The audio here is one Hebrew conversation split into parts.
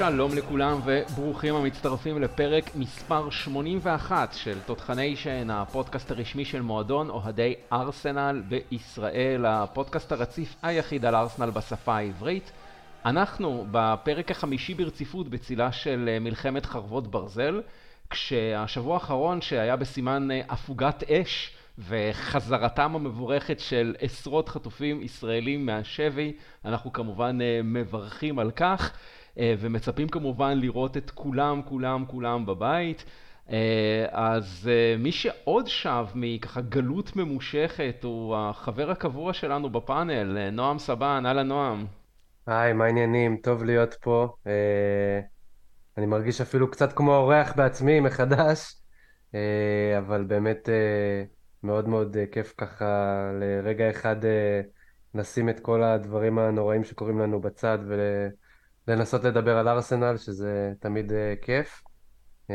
שלום לכולם וברוכים המצטרפים לפרק מספר 81 של תותחניישן, הפודקאסט הרשמי של מועדון אוהדי ארסנל בישראל, הפודקאסט הרציף היחיד על ארסנל בשפה העברית. אנחנו בפרק החמישי ברציפות בצילה של מלחמת חרבות ברזל, כשהשבוע האחרון שהיה בסימן הפוגת אש וחזרתם המבורכת של עשרות חטופים ישראלים מהשבי, אנחנו כמובן מברכים על כך. ומצפים כמובן לראות את כולם, כולם, כולם בבית. אז מי שעוד שב מככה גלות ממושכת הוא החבר הקבוע שלנו בפאנל, נועם סבן, אהלן נועם. היי, מה העניינים? טוב להיות פה. אני מרגיש אפילו קצת כמו אורח בעצמי מחדש, אבל באמת מאוד מאוד כיף ככה לרגע אחד לשים את כל הדברים הנוראים שקורים לנו בצד ול... לנסות לדבר על ארסנל, שזה תמיד uh, כיף. Uh,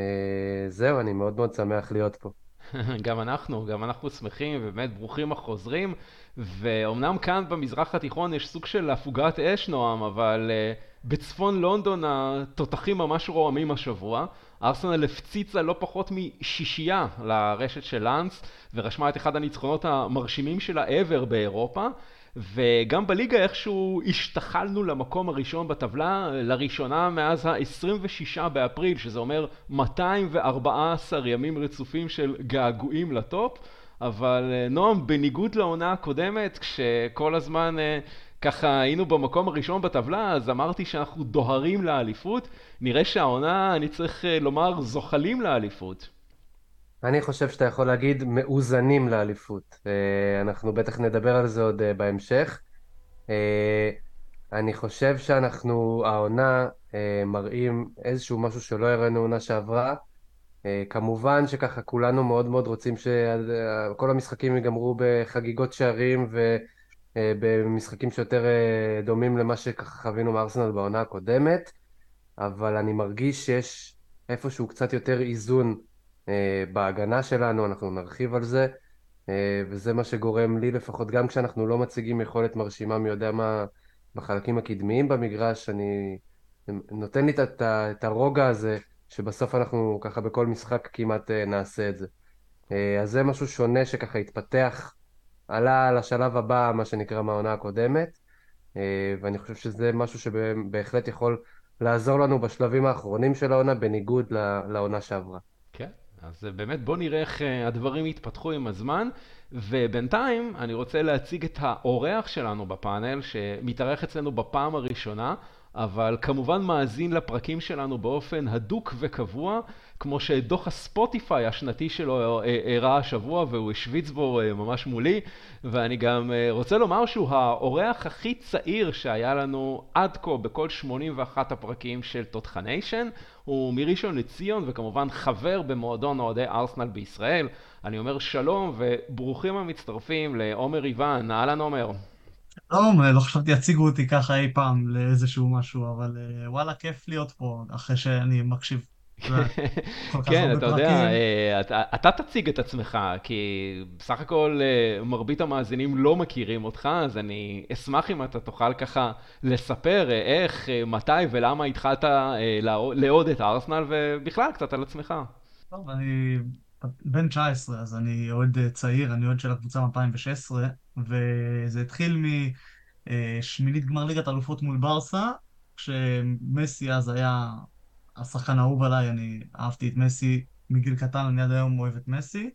זהו, אני מאוד מאוד שמח להיות פה. גם אנחנו, גם אנחנו שמחים, ובאמת ברוכים החוזרים. ואומנם כאן במזרח התיכון יש סוג של הפוגת אש, נועם, אבל uh, בצפון לונדון התותחים ממש רועמים השבוע. ארסנל הפציצה לא פחות משישייה לרשת של לאנס, ורשמה את אחד הניצחונות המרשימים שלה ever באירופה. וגם בליגה איכשהו השתחלנו למקום הראשון בטבלה, לראשונה מאז ה-26 באפריל, שזה אומר 214 ימים רצופים של געגועים לטופ. אבל אה, נועם, בניגוד לעונה הקודמת, כשכל הזמן אה, ככה היינו במקום הראשון בטבלה, אז אמרתי שאנחנו דוהרים לאליפות. נראה שהעונה, אני צריך אה, לומר, זוחלים לאליפות. אני חושב שאתה יכול להגיד מאוזנים לאליפות. אה, אנחנו בטח נדבר על זה עוד אה, בהמשך. אה, אני חושב שאנחנו, העונה, מראים איזשהו משהו שלא הראינו עונה שעברה. כמובן שככה כולנו מאוד מאוד רוצים שכל המשחקים ייגמרו בחגיגות שערים ובמשחקים שיותר דומים למה שככה חווינו מארסנל בעונה הקודמת, אבל אני מרגיש שיש איפשהו קצת יותר איזון אה, בהגנה שלנו, אנחנו נרחיב על זה, אה, וזה מה שגורם לי לפחות, גם כשאנחנו לא מציגים יכולת מרשימה מי יודע מה בחלקים הקדמיים במגרש, אני נותן לי את, את הרוגע הזה, שבסוף אנחנו ככה בכל משחק כמעט אה, נעשה את זה. אז זה משהו שונה שככה התפתח, עלה לשלב הבא, מה שנקרא מהעונה הקודמת, ואני חושב שזה משהו שבהחלט יכול לעזור לנו בשלבים האחרונים של העונה, בניגוד לעונה שעברה. אז באמת בוא נראה איך אה, הדברים יתפתחו עם הזמן, ובינתיים אני רוצה להציג את האורח שלנו בפאנל, שמתארח אצלנו בפעם הראשונה, אבל כמובן מאזין לפרקים שלנו באופן הדוק וקבוע, כמו שדוח הספוטיפיי השנתי שלו הראה השבוע והוא השוויץ בו אה, ממש מולי, ואני גם אה, רוצה לומר שהוא האורח הכי צעיר שהיה לנו עד כה בכל 81 הפרקים של תותחניישן, הוא מראשון לציון וכמובן חבר במועדון אוהדי ארסנל בישראל. אני אומר שלום וברוכים המצטרפים לעומר איוון, אהלן עומר. שלום, לא חשבתי יציגו אותי ככה אי פעם לאיזשהו משהו, אבל אה, וואלה, כיף להיות פה אחרי שאני מקשיב. כן, אתה יודע, אה, אתה תציג את עצמך, כי בסך הכל אה, מרבית המאזינים לא מכירים אותך, אז אני אשמח אם אתה תוכל ככה לספר איך, מתי ולמה התחלת לאהוד את ארסנל, ובכלל קצת על עצמך. טוב, אני בן 19, אז אני אוהד צעיר, אני אוהד של הקבוצה מ-2016, וזה התחיל משמינית גמר ליגת אלופות מול ברסה, כשמסי אז היה השחקן האהוב עליי, אני אהבתי את מסי מגיל קטן, אני עד היום אוהב את מסי.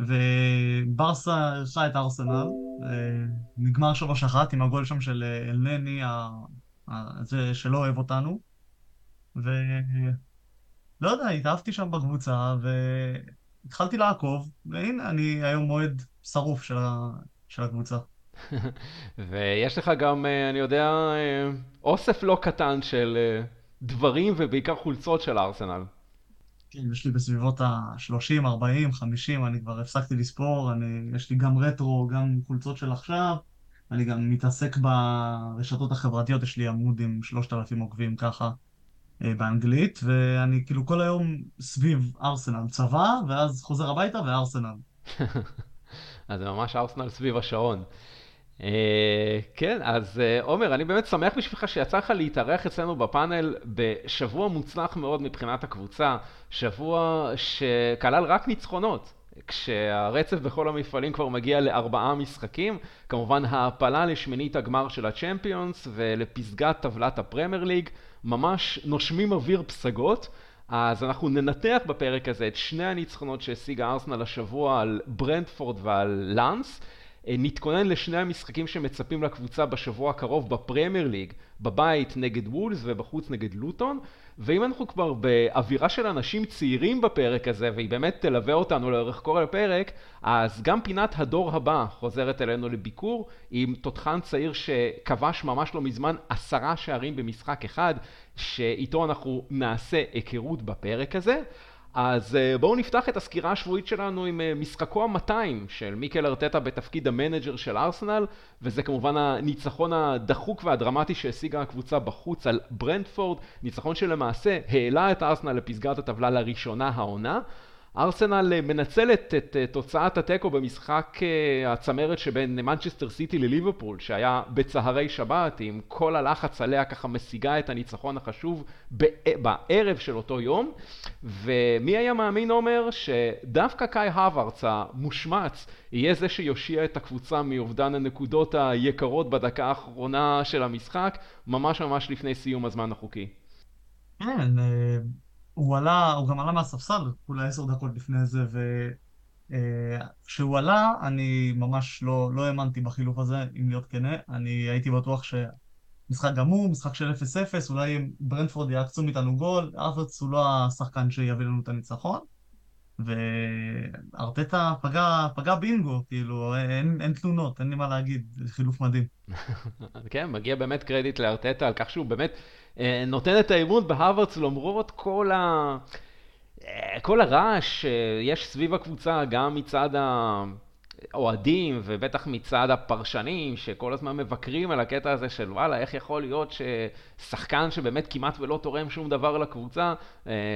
וברסה הרשה את ארסנל, נגמר 3-1 עם הגול שם של אלנני, זה שלא אוהב אותנו. ולא יודע, התאהבתי שם בקבוצה, והתחלתי לעקוב, והנה, אני היום אוהד שרוף של, ה... של הקבוצה. ויש לך גם, אה, אני יודע, אה, אוסף לא קטן של אה, דברים ובעיקר חולצות של ארסנל. כן, יש לי בסביבות ה-30, 40, 50, אני כבר הפסקתי לספור, אני, יש לי גם רטרו, גם חולצות של עכשיו, אני גם מתעסק ברשתות החברתיות, יש לי עמוד עם 3,000 עוקבים ככה באנגלית, ואני כאילו כל היום סביב ארסנל, צבא, ואז חוזר הביתה וארסנל. אז זה ממש ארסנל סביב השעון. כן, אז עומר, אני באמת שמח בשבילך שיצא לך להתארח אצלנו בפאנל בשבוע מוצלח מאוד מבחינת הקבוצה, שבוע שכלל רק ניצחונות. כשהרצף בכל המפעלים כבר מגיע לארבעה משחקים, כמובן העפלה לשמינית הגמר של הצ'מפיונס ולפסגת טבלת הפרמייר ליג, ממש נושמים אוויר פסגות. אז אנחנו ננתח בפרק הזה את שני הניצחונות שהשיגה ארסנל השבוע על ברנדפורד ועל לאנס. נתכונן לשני המשחקים שמצפים לקבוצה בשבוע הקרוב בפרמייר ליג, בבית נגד וולס ובחוץ נגד לוטון, ואם אנחנו כבר באווירה של אנשים צעירים בפרק הזה, והיא באמת תלווה אותנו לאורך כל הפרק, אז גם פינת הדור הבא חוזרת אלינו לביקור, עם תותחן צעיר שכבש ממש לא מזמן עשרה שערים במשחק אחד, שאיתו אנחנו נעשה היכרות בפרק הזה. אז אה, בואו נפתח את הסקירה השבועית שלנו עם אה, משחקו ה-200 של מיקל ארטטה בתפקיד המנג'ר של ארסנל, וזה כמובן הניצחון הדחוק והדרמטי שהשיגה הקבוצה בחוץ על ברנדפורד, ניצחון שלמעשה העלה את ארסנל לפסגת הטבלה לראשונה העונה. ארסנל אה, מנצלת את אה, תוצאת התיקו במשחק אה, הצמרת שבין מנצ'סטר סיטי לליברפול, שהיה בצהרי שבת, עם כל הלחץ עליה ככה משיגה את הניצחון החשוב בערב של אותו יום. ומי היה מאמין, אומר, שדווקא קאי הווארץ המושמץ יהיה זה שיושיע את הקבוצה מאובדן הנקודות היקרות בדקה האחרונה של המשחק, ממש ממש לפני סיום הזמן החוקי. כן, הוא עלה, הוא גם עלה מהספסל, אולי עשר דקות לפני זה, וכשהוא אה, עלה, אני ממש לא, לא האמנתי בחילוף הזה, אם להיות כנה. אני הייתי בטוח שמשחק גמור, משחק של 0-0, אולי ברנדפורד יעקצו מאיתנו גול, ארטוץ הוא לא השחקן שיביא לנו את הניצחון. וארטטה פגע, פגע בינגו, כאילו, אין, אין תלונות, אין לי מה להגיד, חילוף מדהים. כן, מגיע באמת קרדיט לארטטה על כך שהוא באמת נותן את האימון בהרווארדס למרות כל, ה... אה, כל הרעש שיש סביב הקבוצה, גם מצד ה... אוהדים ובטח מצד הפרשנים שכל הזמן מבקרים על הקטע הזה של וואלה איך יכול להיות ששחקן שבאמת כמעט ולא תורם שום דבר לקבוצה,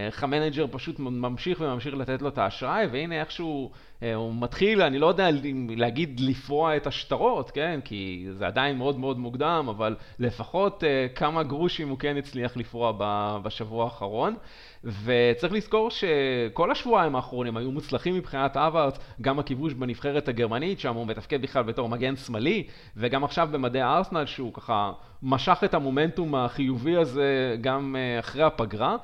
איך אה, המנג'ר פשוט ממשיך וממשיך לתת לו את האשראי והנה איכשהו אה, הוא מתחיל, אני לא יודע להגיד לפרוע את השטרות, כן? כי זה עדיין מאוד מאוד מוקדם, אבל לפחות אה, כמה גרושים הוא כן הצליח לפרוע בשבוע האחרון. וצריך לזכור שכל השבועיים האחרונים היו מוצלחים מבחינת אברט, גם הכיבוש בנבחרת הגרמנית, שם הוא מתפקד בכלל בתור מגן שמאלי, וגם עכשיו במדי הארסנל, שהוא ככה משך את המומנטום החיובי הזה גם אה, אחרי הפגרה.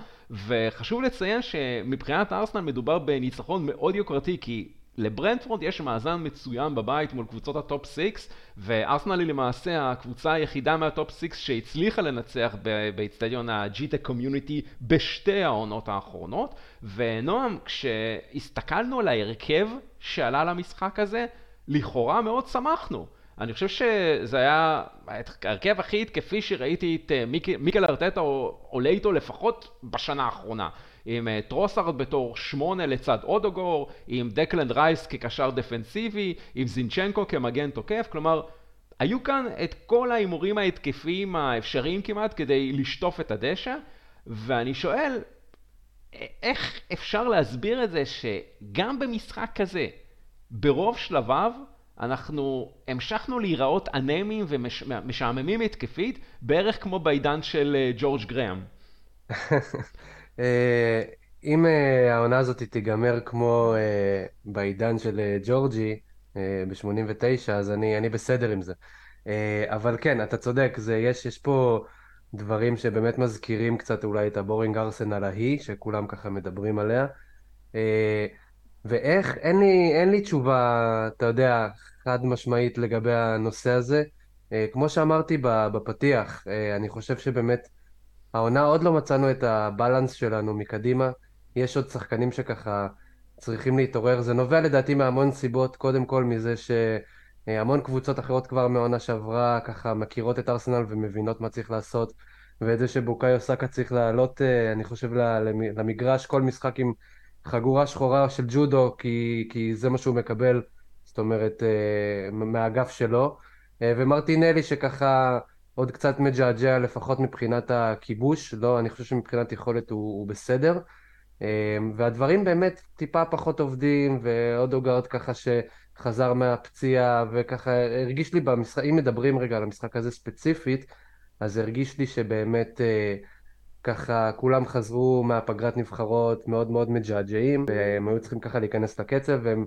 וחשוב לציין שמבחינת ארסנל מדובר בניצחון מאוד יוקרתי, כי לברנדפורד יש מאזן מצוין בבית מול קבוצות הטופ 6 וארסנל היא למעשה הקבוצה היחידה מהטופ 6 שהצליחה לנצח באיצטדיון הג'יטק קומיוניטי בשתי העונות האחרונות. ונועם כשהסתכלנו על ההרכב שעלה למשחק הזה לכאורה מאוד שמחנו. אני חושב שזה היה ההרכב הכי התקפי שראיתי את אה, מיקל ארטטה עולה איתו לפחות בשנה האחרונה עם אה, טרוסארד בתור שמונה לצד אודגור, עם דקלנד רייס כקשר דפנסיבי, עם זינצ'נקו כמגן תוקף, כלומר היו כאן את כל ההימורים ההתקפיים האפשריים כמעט כדי לשטוף את הדשא, ואני שואל, איך אפשר להסביר את זה שגם במשחק כזה, ברוב שלביו, אנחנו המשכנו להיראות אנמיים ומשעממים התקפית, בערך כמו בעידן של אה, ג'ורג' גראם. אה, אם אה, העונה הזאת תיגמר כמו אה, בעידן של ג'ורג'י ב-89, אז אני, אני בסדר עם זה. אבל כן, אתה צודק, זה, יש, יש פה דברים שבאמת מזכירים קצת אולי את הבורינג ארסנל ההיא, שכולם ככה מדברים עליה. ואיך, אין לי, אין לי תשובה, אתה יודע, חד משמעית לגבי הנושא הזה. כמו שאמרתי בפתיח, אני חושב שבאמת העונה עוד לא מצאנו את הבלנס שלנו מקדימה. יש עוד שחקנים שככה צריכים להתעורר. זה נובע לדעתי מהמון סיבות, קודם כל מזה שהמון קבוצות אחרות כבר מהעונה שעברה ככה מכירות את ארסנל ומבינות מה צריך לעשות, ואת זה שבוקאיו סאקה צריך לעלות, אה, אני חושב, למגרש כל משחק עם חגורה שחורה של ג'ודו, כי, כי זה מה שהוא מקבל, זאת אומרת, אה, מהאגף שלו. אה, ומרטינלי שככה... עוד קצת מג'עג'ע לפחות מבחינת הכיבוש, לא, אני חושב שמבחינת יכולת הוא, הוא בסדר. והדברים באמת טיפה פחות עובדים, ואודוגרד ככה שחזר מהפציעה, וככה הרגיש לי במשחק, אם מדברים רגע על המשחק הזה ספציפית, אז הרגיש לי שבאמת ככה כולם חזרו מהפגרת נבחרות מאוד מאוד מג'עג'עים, והם היו צריכים ככה להיכנס לקצב, והם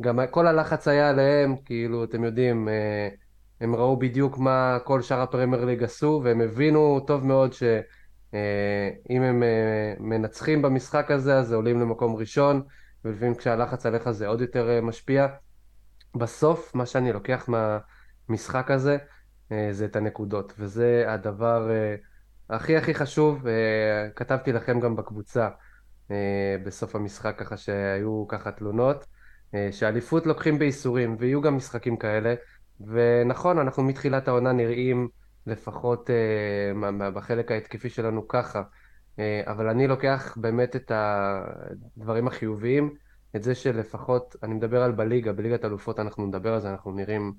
גם כל הלחץ היה עליהם, כאילו, אתם יודעים, אה, הם ראו בדיוק מה כל שאר הפרמייר ליג עשו, והם הבינו טוב מאוד שאם אה, הם אה, מנצחים במשחק הזה, אז עולים למקום ראשון, ולפעמים כשהלחץ עליך זה עוד יותר משפיע. בסוף, מה שאני לוקח מהמשחק הזה, זה את הנקודות, וזה הדבר הכי הכי חשוב, כתבתי לכם גם בקבוצה בסוף המשחק, ככה שהיו ככה תלונות. אה, שאליפות לוקחים בייסורים, ויהיו גם משחקים כאלה, ונכון, אנחנו מתחילת העונה נראים לפחות uh, בחלק ההתקפי שלנו ככה, uh, אבל אני לוקח באמת את הדברים החיוביים, את זה שלפחות, אני מדבר על בליגה, בליגת אלופות אנחנו נדבר על זה, אנחנו נראים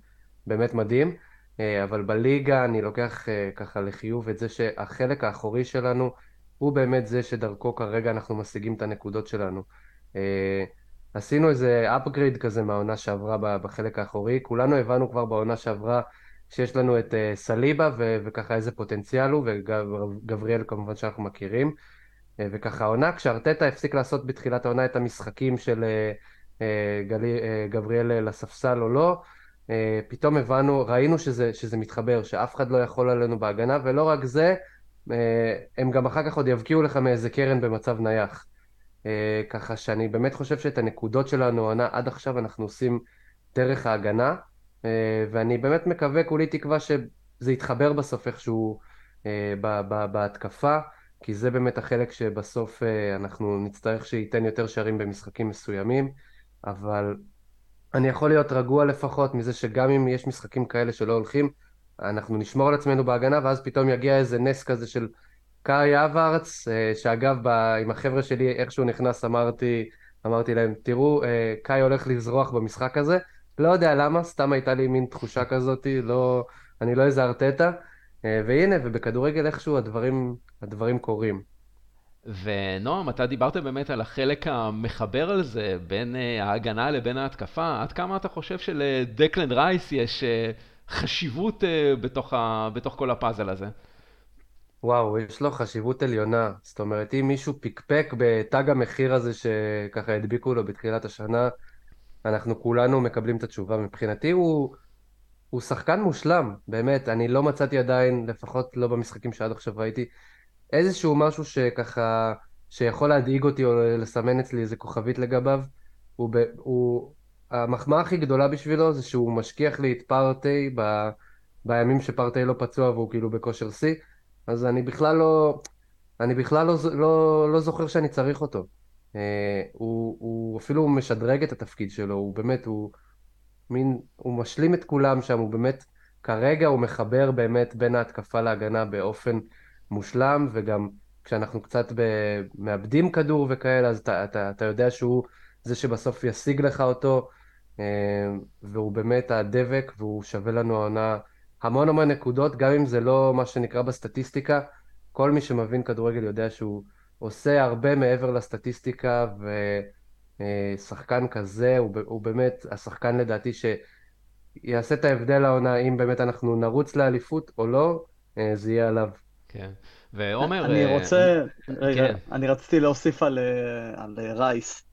באמת מדהים, uh, אבל בליגה אני לוקח uh, ככה לחיוב את זה שהחלק האחורי שלנו הוא באמת זה שדרכו כרגע אנחנו משיגים את הנקודות שלנו. Uh, עשינו איזה upgrade כזה מהעונה שעברה בחלק האחורי, כולנו הבנו כבר בעונה שעברה שיש לנו את uh, סליבה ו- וככה איזה פוטנציאל הוא, וגבריאל כמובן שאנחנו מכירים, uh, וככה העונה, כשארטטה הפסיק לעשות בתחילת העונה את המשחקים של uh, גלי, גבריאל לספסל או לא, פתאום הבנו, ראינו שזה, שזה מתחבר, שאף אחד לא יכול עלינו בהגנה, ולא רק זה, הם גם אחר כך עוד יבקיעו לך מאיזה קרן במצב נייח. אה, ככה שאני באמת חושב שאת הנקודות שלנו עונה עד עכשיו אנחנו עושים דרך ההגנה, אה, ואני באמת מקווה, כולי תקווה שזה יתחבר בסוף איכשהו אה, בהתקפה, כי זה באמת החלק שבסוף אנחנו נצטרך שייתן יותר שערים במשחקים מסוימים, אבל אני יכול להיות רגוע לפחות מזה שגם אם יש משחקים כאלה שלא הולכים, אנחנו נשמור על עצמנו בהגנה, ואז פתאום יגיע איזה נס כזה של קאי אברץ, אה, שאגב, ב, עם החבר'ה שלי, איך שהוא נכנס, אמרתי, אמרתי להם, תראו, אה, קאי הולך לזרוח במשחק הזה. לא יודע למה, סתם הייתה לי מין תחושה כזאת, לא, אני לא איזה ארטטה. אה, והנה, ובכדורגל איכשהו הדברים, הדברים קורים. ונועם, אתה דיברת באמת על החלק המחבר על זה, בין ההגנה לבין ההתקפה. עד כמה אתה חושב שלדקלן רייס יש חשיבות בתוך, ה... בתוך כל הפאזל הזה? וואו, יש לו חשיבות עליונה. זאת אומרת, אם מישהו פיקפק בתג המחיר הזה שככה הדביקו לו בתחילת השנה, אנחנו כולנו מקבלים את התשובה. מבחינתי הוא, הוא שחקן מושלם, באמת. אני לא מצאתי עדיין, לפחות לא במשחקים שעד עכשיו ראיתי, איזשהו משהו שככה, שיכול להדאיג אותי או לסמן אצלי איזה כוכבית לגביו. הוא, ב, הוא, המחמאה הכי גדולה בשבילו זה שהוא משכיח לי את פארטי ב, בימים שפארטי לא פצוע והוא כאילו בכושר שיא. אז אני בכלל לא, אני בכלל לא, לא, לא זוכר שאני צריך אותו. Uh, הוא, הוא אפילו משדרג את התפקיד שלו, הוא באמת, הוא מין, הוא משלים את כולם שם, הוא באמת, כרגע הוא מחבר באמת בין ההתקפה להגנה באופן מושלם, וגם כשאנחנו קצת ב, מאבדים כדור וכאלה, אז אתה, אתה, אתה יודע שהוא זה שבסוף ישיג לך אותו, uh, והוא באמת הדבק, והוא שווה לנו העונה המון המון נקודות, גם אם זה לא מה שנקרא בסטטיסטיקה, כל מי שמבין כדורגל יודע שהוא עושה הרבה מעבר לסטטיסטיקה, ושחקן כזה הוא, הוא באמת השחקן לדעתי שיעשה את ההבדל העונה, אם באמת אנחנו נרוץ לאליפות או לא, אה, זה יהיה עליו. כן. ועומר... אני אה, רוצה, רגע, כן. אני רציתי להוסיף על, אה, על רייס,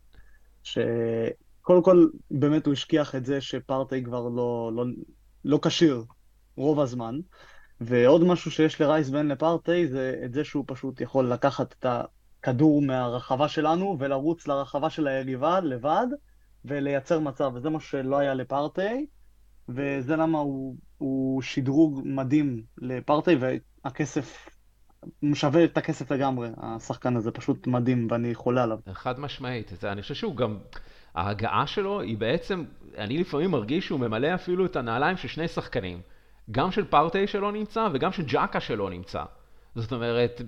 שקודם כל באמת הוא השכיח את זה שפרטי כבר לא, לא, לא כשיר רוב הזמן. ועוד משהו שיש לרייס ואין לפרטי זה את זה שהוא פשוט יכול לקחת את הכדור מהרחבה שלנו ולרוץ לרחבה של היריבה לבד ולייצר מצב, וזה מה שלא היה לפרטי, וזה למה הוא, הוא שדרוג מדהים לפרטי, והכסף, הוא שווה את הכסף לגמרי, השחקן הזה פשוט מדהים ואני חולה עליו. חד משמעית, אני חושב שהוא גם... ההגעה שלו היא בעצם, אני לפעמים מרגיש שהוא ממלא אפילו את הנעליים של שני שחקנים. גם של פארטי שלא נמצא וגם של ג'אקה שלא נמצא. זאת אומרת,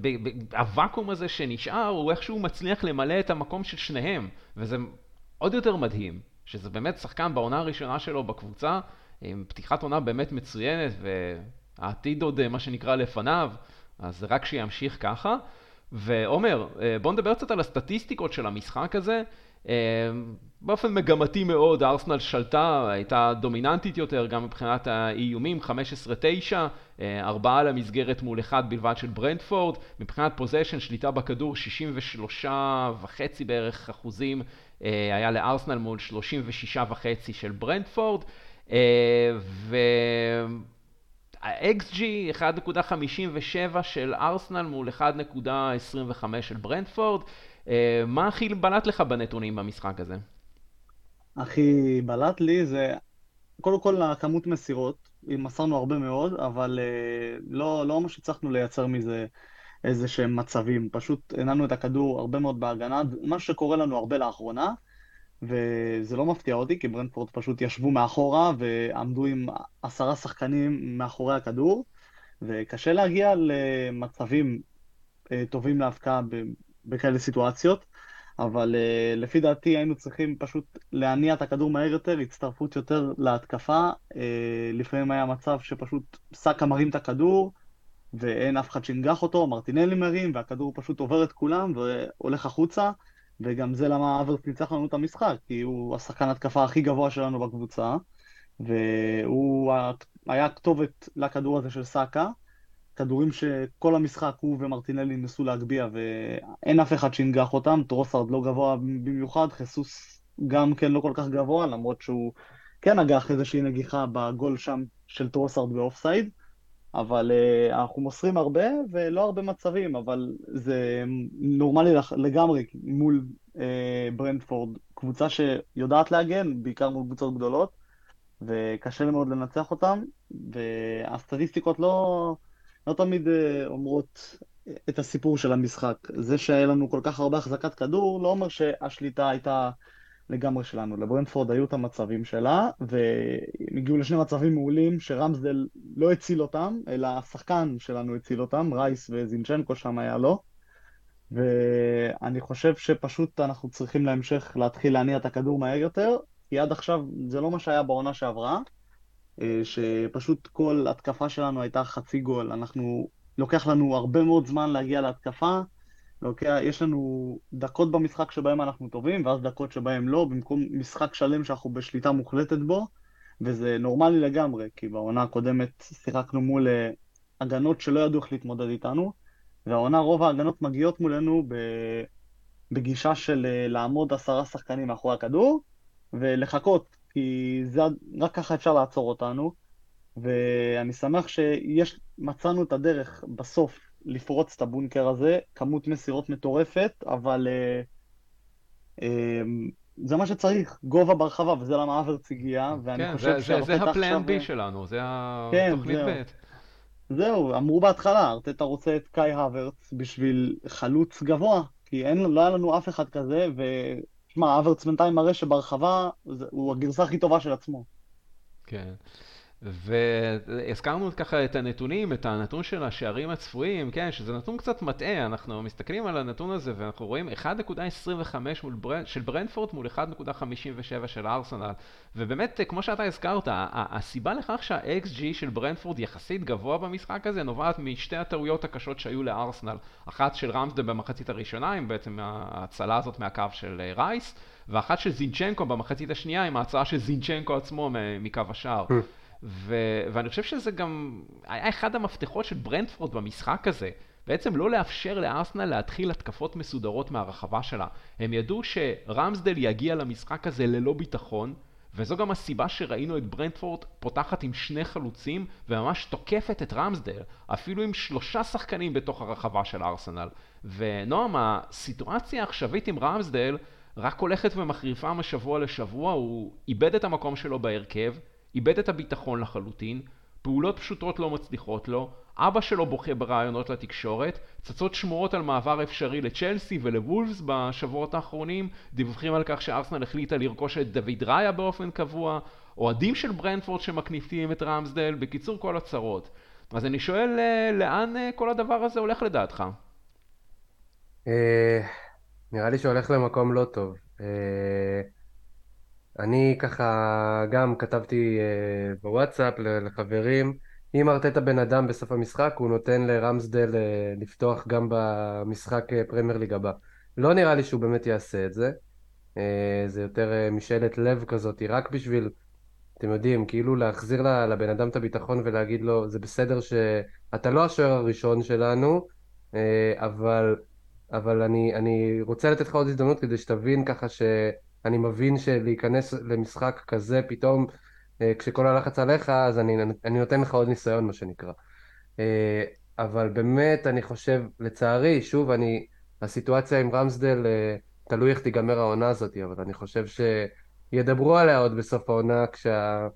הוואקום הזה שנשאר, הוא איכשהו מצליח למלא את המקום של שניהם, וזה עוד יותר מדהים, שזה באמת שחקן בעונה הראשונה שלו בקבוצה, עם פתיחת עונה באמת מצוינת, והעתיד עוד מה שנקרא לפניו, אז רק שימשיך ככה. ועומר, בוא נדבר קצת על הסטטיסטיקות של המשחק הזה. באופן מגמתי מאוד, ארסנל שלטה, הייתה דומיננטית יותר גם מבחינת האיומים, 15-9, ארבעה למסגרת מול אחד בלבד של ברנדפורד, מבחינת פוזיישן, שליטה בכדור 63 וחצי בערך אחוזים היה לארסנל מול 36 וחצי של ברנדפורד, וה-XG 1.57 של ארסנל מול 1.25 של ברנדפורד, מה הכי בלט לך בנתונים במשחק הזה? הכי בלט לי זה, קודם כל הכמות מסירות, מסרנו הרבה מאוד, אבל uh, לא, לא ממש הצלחנו לייצר מזה איזה שהם מצבים, פשוט הנענו את הכדור הרבה מאוד בהגנה, מה שקורה לנו הרבה לאחרונה, וזה לא מפתיע אותי, כי ברנדפורד פשוט ישבו מאחורה ועמדו עם עשרה שחקנים מאחורי הכדור, וקשה להגיע למצבים uh, טובים להבקעה בכאלה סיטואציות. אבל uh, לפי דעתי היינו צריכים פשוט להניע את הכדור מהר יותר, הצטרפות יותר להתקפה. Uh, לפעמים היה מצב שפשוט סאקה מרים את הכדור, ואין אף אחד שינגח אותו, מרטינלי מרים, והכדור פשוט עובר את כולם והולך החוצה, וגם זה למה האברץ ניצח לנו את המשחק, כי הוא השחקן התקפה הכי גבוה שלנו בקבוצה, והוא היה הכתובת לכדור הזה של סאקה. כדורים שכל המשחק הוא ומרטינלי ניסו להגביה ואין אף אחד שינגח אותם, טרוסארד לא גבוה במיוחד, חיסוס גם כן לא כל כך גבוה, למרות שהוא כן נגח איזושהי נגיחה בגול שם של טרוסארד באופסייד, אבל uh, אנחנו מוסרים הרבה ולא הרבה מצבים, אבל זה נורמלי לגמרי מול uh, ברנדפורד, קבוצה שיודעת להגן, בעיקר מול קבוצות גדולות, וקשה מאוד לנצח אותם, והסטטיסטיקות לא... לא תמיד אה, אומרות את הסיפור של המשחק. זה שהיה לנו כל כך הרבה החזקת כדור, לא אומר שהשליטה הייתה לגמרי שלנו. לברנדפורד היו את המצבים שלה, והם הגיעו לשני מצבים מעולים שרמסדל לא הציל אותם, אלא השחקן שלנו הציל אותם, רייס וזינצ'נקו שם היה לו. ואני חושב שפשוט אנחנו צריכים להמשך להתחיל להניע את הכדור מהר יותר, כי עד עכשיו זה לא מה שהיה בעונה שעברה. אה, שפשוט כל התקפה שלנו הייתה חצי גול. אנחנו, לוקח לנו הרבה מאוד זמן להגיע להתקפה, לוקח, יש לנו דקות במשחק שבהם אנחנו טובים, ואז דקות שבהם לא, במקום משחק שלם שאנחנו בשליטה מוחלטת בו, וזה נורמלי לגמרי, כי בעונה הקודמת שיחקנו מול אה, הגנות שלא ידעו איך להתמודד איתנו, והעונה רוב ההגנות מגיעות מולנו בגישה של אה, לעמוד עשרה שחקנים מאחורי הכדור, ולחכות כי זה, רק ככה אפשר לעצור אותנו, ואני שמח שיש, מצאנו את הדרך בסוף לפרוץ את הבונקר הזה, כמות מסירות מטורפת, אבל אה, אה, זה מה שצריך, גובה ברחבה, וזה למה אברץ הגיע, ואני כן, חושב שהרטטה עכשיו... זה הפלן בי שלנו, זה כן, התוכנית ב'. זהו, אמרו בהתחלה, ארטטה רוצה את קאי הוורץ בשביל חלוץ גבוה, כי אין, לא היה לנו אף אחד כזה, ו... שמע, אברץ בינתיים מראה שברחבה הוא הגרסה הכי טובה של עצמו. כן. והזכרנו ככה את הנתונים, את הנתון של השערים הצפויים, כן, שזה נתון קצת מטעה, אנחנו מסתכלים על הנתון הזה ואנחנו רואים 1.25 בר... של ברנפורד מול 1.57 של ארסנל, ובאמת, כמו שאתה הזכרת, הסיבה לכך שה-XG של ברנפורד יחסית גבוה במשחק הזה נובעת משתי הטעויות הקשות שהיו לארסנל, אחת של רמסדה במחצית הראשונה, עם בעצם ההצלה הזאת מהקו של אה, רייס, ואחת של זינצ'נקו במחצית השנייה עם ההצעה של זינצ'נקו עצמו מקו השער. ו- ואני חושב שזה גם היה אחד המפתחות של ברנדפורד במשחק הזה. בעצם לא לאפשר לארסנל להתחיל התקפות מסודרות מהרחבה שלה. הם ידעו שרמסדל יגיע למשחק הזה ללא ביטחון, וזו גם הסיבה שראינו את ברנדפורד פותחת עם שני חלוצים וממש תוקפת את רמסדל, אפילו עם שלושה שחקנים בתוך הרחבה של ארסנל. ונועם, הסיטואציה העכשווית עם רמסדל רק הולכת ומחריפה משבוע לשבוע, הוא איבד את המקום שלו בהרכב, איבד את הביטחון לחלוטין, פעולות פשוטות לא מצליחות לו, אבא שלו בוכה ברעיונות לתקשורת, צצות שמועות על מעבר אפשרי לצ'לסי ולוולפס בשבועות האחרונים, דיווחים על כך שארסנל החליטה לרכוש את דוד ראיה באופן קבוע, אוהדים של ברנדפורד שמקניפים את רמסדל, בקיצור כל הצרות. אז אני שואל, אה, לאן אה, כל הדבר הזה הולך לדעתך? אה, נראה לי שהולך למקום לא טוב. אני ככה גם כתבתי בוואטסאפ לחברים אם ארטטה בן אדם בסוף המשחק, הוא נותן לרמסדל אה, לפתוח גם במשחק אה, פרמייר ליג הבא. לא נראה לי שהוא באמת יעשה את זה. אה, זה יותר משאלת לב כזאת, רק בשביל, אתם יודעים, כאילו להחזיר לבן אדם את הביטחון ולהגיד לו, זה בסדר שאתה לא השוער הראשון שלנו, אבל, אבל אני, אני רוצה לתת לך עוד הזדמנות כדי שתבין ככה שאני מבין שלהיכנס למשחק כזה פתאום אה, כשכל הלחץ עליך, אז אני, אני נותן לך עוד ניסיון, מה שנקרא. אה, אבל באמת, אני חושב, לצערי, שוב, אני, הסיטואציה עם רמסדל, אה, תלוי איך תיגמר העונה הזאת, אבל אני חושב שידברו עליה עוד בסוף העונה, כשה...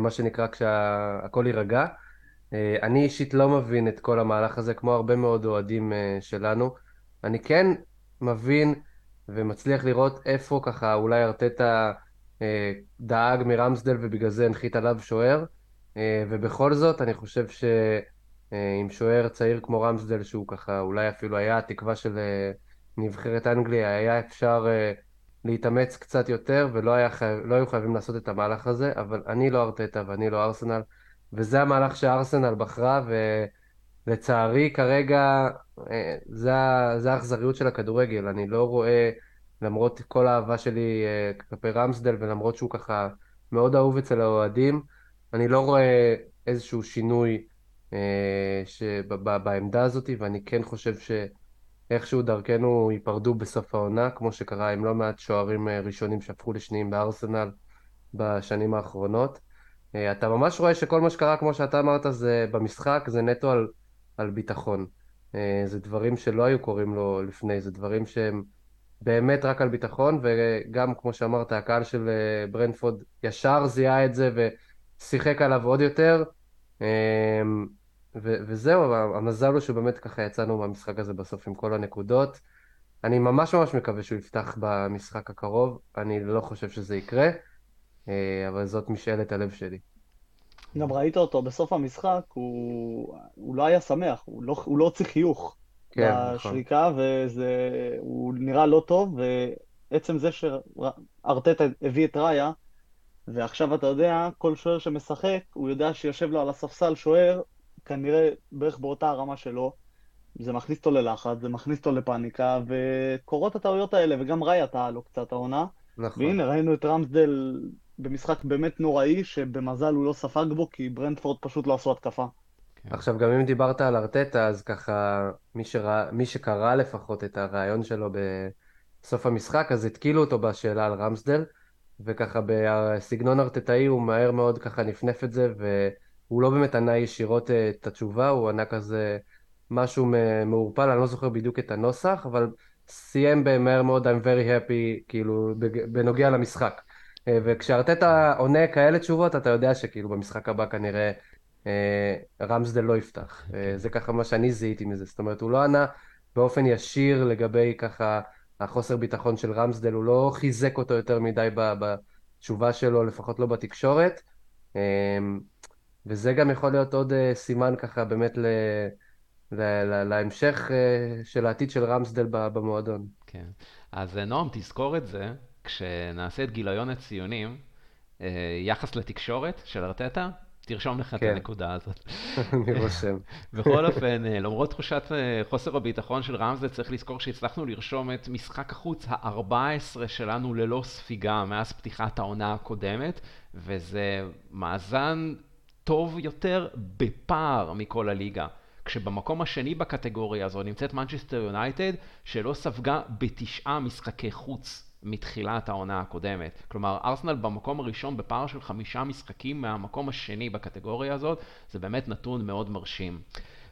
מה שנקרא, כשהכול יירגע. אני אישית לא מבין את כל המהלך הזה, כמו הרבה מאוד אוהדים שלנו. אני כן מבין ומצליח לראות איפה ככה אולי ארטטה אה, דאג מרמסדל ובגלל זה הנחית עליו שוער, אה, ובכל זאת אני חושב שעם שוער צעיר כמו רמסדל, שהוא ככה אולי אפילו היה התקווה של אה, נבחרת אנגליה, היה אפשר להתאמץ קצת יותר ולא היה חייב, לא היו חייבים לעשות את המהלך הזה, אבל אני לא ארטטה ואני לא ארסנל, וזה המהלך שארסנל בחרה, ולצערי כרגע זה, זה האכזריות של הכדורגל, אני לא רואה למרות כל האהבה שלי uh, כלפי רמסדל, ולמרות שהוא ככה מאוד אהוב אצל האוהדים, אני לא רואה איזשהו שינוי uh, שב, בעמדה הזאת, ואני כן חושב שאיכשהו דרכנו ייפרדו בסוף העונה, כמו שקרה עם לא מעט שוערים ראשונים שהפכו לשניים בארסנל בשנים האחרונות. אתה ממש רואה שכל מה שקרה, כמו שאתה אמרת, זה במשחק, זה נטו על, על ביטחון. Uh, זה דברים שלא היו קורים לו לפני, זה דברים שהם... באמת רק על ביטחון, וגם כמו שאמרת, הקהל של אה, ברנפורד ישר זיהה את זה ושיחק עליו עוד יותר. אמ, ו- וזהו, המזל הוא שבאמת ככה יצאנו מהמשחק הזה בסוף עם כל הנקודות. אני ממש ממש מקווה שהוא יפתח במשחק הקרוב, אני לא חושב שזה יקרה, אה, אבל זאת משאלת הלב שלי. גם ראית אותו בסוף המשחק, הוא, הוא לא היה שמח, הוא לא, הוא לא הוציא חיוך. כן, נכון. בשריקה, נכון. והוא נראה לא טוב, ועצם זה שארטטה הביא את ראיה, ועכשיו אתה יודע, כל שוער שמשחק, הוא יודע שיושב לו על הספסל שוער, כנראה בערך באותה הרמה שלו. זה מכניס אותו ללחץ, זה מכניס אותו לפאניקה, וקורות הטעויות האלה, וגם ראיה טעה לו קצת העונה. נכון. והנה, ראינו את רמסדל במשחק באמת נוראי, שבמזל הוא לא ספג בו, כי ברנדפורד פשוט לא עשו התקפה. כן. עכשיו, גם אם דיברת על ארטטה, אז ככה, מי, שרא, מי שקרא לפחות את הרעיון שלו בסוף המשחק, אז התקילו אותו בשאלה על רמסדל, וככה בסגנון ארטטאי הוא מהר מאוד ככה נפנף את זה, והוא לא באמת ענה ישירות אה, את התשובה, הוא ענה כזה משהו מעורפל, אני לא זוכר בדיוק את הנוסח, אבל סיים במהר מאוד I'm very happy, כאילו, בנוגע למשחק. אה, וכשארטטה עונה כאלה תשובות, אתה יודע שכאילו במשחק הבא כנראה אה, רמסדל לא יפתח. אה, זה ככה מה שאני זיהיתי מזה. זאת אומרת, הוא לא ענה באופן ישיר לגבי ככה החוסר ביטחון של רמסדל, הוא לא חיזק אותו יותר מדי בתשובה שלו, לפחות לא בתקשורת. וזה גם יכול להיות עוד סימן ככה באמת ל... להמשך של העתיד של רמסדל במועדון. כן. אז נועם, תזכור את זה, כשנעשה את גיליון הציונים, יחס לתקשורת של ארטטה, תרשום לך כן. את הנקודה הזאת. אני רושם. בכל אופן, אה, למרות תחושת אה, חוסר הביטחון של רמזל, צריך לזכור שהצלחנו לרשום את משחק החוץ ה-14 שלנו ללא ספיגה מאז פתיחת העונה הקודמת, וזה מאזן טוב יותר בפער מכל הליגה. כשבמקום השני בקטגוריה הזו נמצאת מנצ'סטר יונייטד, שלא ספגה בתשעה משחקי חוץ מתחילת העונה הקודמת. כלומר, ארסנל במקום הראשון בפער של חמישה משחקים מהמקום השני בקטגוריה הזאת, זה באמת נתון מאוד מרשים.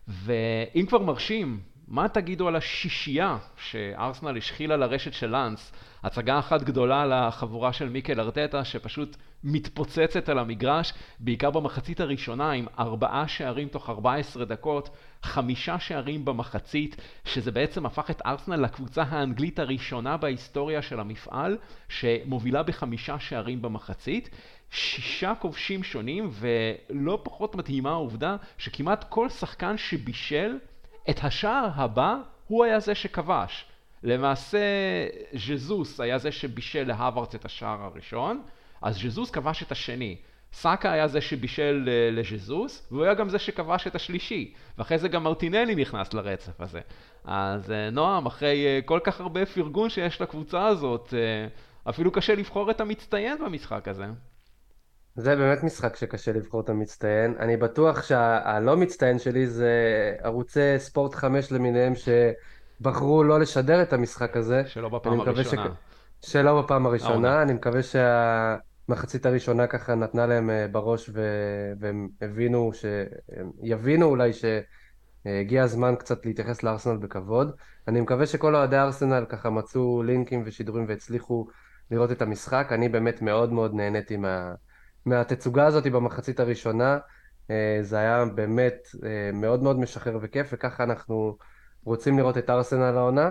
ואם כבר מרשים, מה תגידו על השישייה שארסנל השחילה לרשת של לאנס? הצגה אחת גדולה לחבורה של מיקל ארטטה שפשוט מתפוצצת על המגרש, בעיקר במחצית הראשונה עם ארבעה שערים תוך 14 דקות, חמישה שערים במחצית, שזה בעצם הפך את ארסנל לקבוצה האנגלית הראשונה בהיסטוריה של המפעל, שמובילה בחמישה שערים במחצית. שישה כובשים שונים, ולא פחות מדהימה העובדה שכמעט כל שחקן שבישל את השער הבא הוא היה זה שכבש. למעשה ז'זוס היה זה שבישל להווארץ את השער הראשון, אז ז'זוס כבש את השני. סאקה היה זה שבישל אה, לז'זוס, והוא היה גם זה שכבש את השלישי, ואחרי זה גם מרטינלי נכנס לרצף הזה. אז אה, נועם, אחרי אה, כל כך הרבה פרגון שיש לקבוצה הזאת, אפילו קשה לבחור את המצטיין במשחק הזה. זה באמת משחק שקשה לבחור את המצטיין. אני בטוח שהלא מצטיין שלי זה ערוצי ספורט 5 למיניהם שבחרו לא לשדר את המשחק הזה. שלא בפעם הראשונה. ש... שלא בפעם הראשונה. אני מקווה שה... המחצית הראשונה ככה נתנה להם אה, בראש ו... והם הבינו, ש... יבינו אולי שהגיע הזמן קצת להתייחס לארסנל בכבוד. אני מקווה שכל אוהדי ארסנל ככה מצאו לינקים ושידורים והצליחו לראות את המשחק. אני באמת מאוד מאוד נהניתי מה... מהתצוגה הזאת במחצית הראשונה. אה, זה היה באמת אה, מאוד מאוד משחרר וכיף, וככה אנחנו רוצים לראות את ארסנל העונה.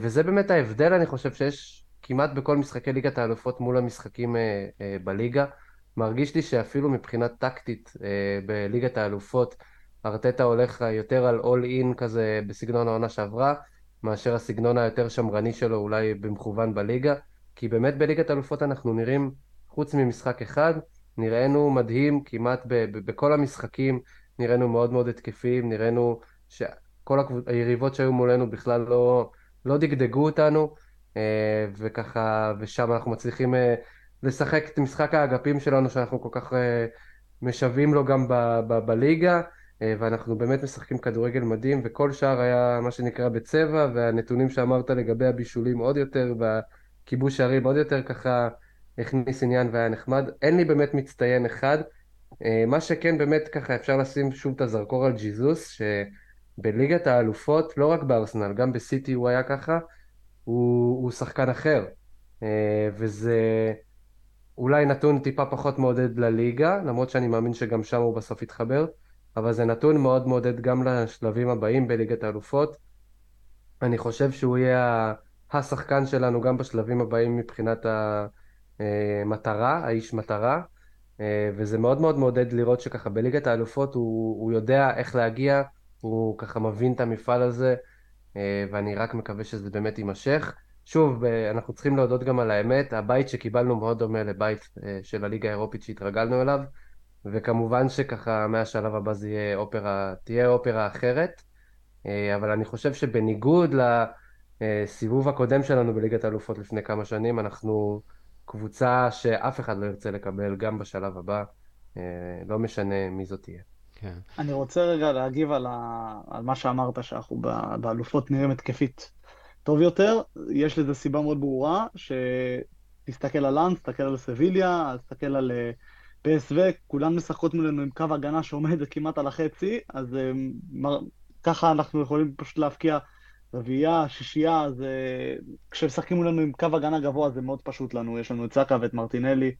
וזה באמת ההבדל, אני חושב, שיש כמעט בכל משחקי ליגת האלופות מול המשחקים אה, אה, בליגה. מרגיש לי שאפילו מבחינה טקטית אה, בליגת האלופות, ארטטה הולך יותר על אול אין כזה בסגנון העונה שעברה, מאשר הסגנון היותר שמרני שלו אולי במכוון בליגה. כי באמת בליגת האלופות אנחנו נראים, חוץ ממשחק אחד, נראינו מדהים כמעט ב- ב- בכל המשחקים, נראינו מאוד מאוד התקפיים, נראינו שכל היריבות שהיו מולנו בכלל לא, לא דגדגו אותנו. אה, וככה, ושם אנחנו מצליחים אה, לשחק את משחק האגפים שלנו שאנחנו כל כך אה, משוועים לו גם ב- ב- בליגה, ואנחנו באמת משחקים כדורגל מדהים, וכל שער היה מה שנקרא בצבע, והנתונים שאמרת לגבי הבישולים עוד יותר, והכיבוש שערים עוד יותר ככה הכניס עניין והיה נחמד. אין לי באמת מצטיין אחד. מה שכן באמת ככה אפשר לשים שוב את הזרקור על ג'יזוס, שבליגת האלופות, לא רק בארסנל, גם בסיטי הוא היה ככה, הוא, הוא שחקן אחר, אה, וזה אולי נתון טיפה פחות מעודד לליגה, למרות שאני מאמין שגם שם הוא בסוף יתחבר, אבל זה נתון מאוד מעודד גם לשלבים הבאים בליגת האלופות. אני חושב שהוא יהיה השחקן שלנו גם בשלבים הבאים מבחינת המטרה, האיש מטרה, אה, וזה מאוד מאוד מעודד לראות שככה בליגת האלופות הוא, הוא יודע איך להגיע, הוא ככה מבין את המפעל הזה. אה, ואני רק מקווה שזה באמת יימשך. שוב, אה, אנחנו צריכים להודות גם על האמת, הבית שקיבלנו מאוד דומה לבית אה, של הליגה האירופית שהתרגלנו אליו, וכמובן שככה מהשלב הבא זה יהיה אופרה, תהיה אופרה אחרת, אבל אני חושב שבניגוד לסיבוב הקודם שלנו בליגת האלופות לפני כמה שנים, אנחנו קבוצה שאף אחד לא ירצה לקבל גם בשלב הבא, לא משנה מי זאת תהיה. כן. אני רוצה רגע להגיב על, ה... על מה שאמרת, שאנחנו באלופות נראים התקפית טוב יותר. יש לזה סיבה מאוד ברורה, שתסתכל על לאנס, תסתכל על סביליה, תסתכל על אה, PSV, כולן משחקות מולנו עם קו הגנה שעומד כמעט על החצי, אז אה, מר... ככה אנחנו יכולים פשוט להבקיע רביעייה, שישייה, אז כשמשחקים מולנו עם קו הגנה גבוה זה מאוד פשוט לנו, יש לנו את סאקה ואת מרטינלי.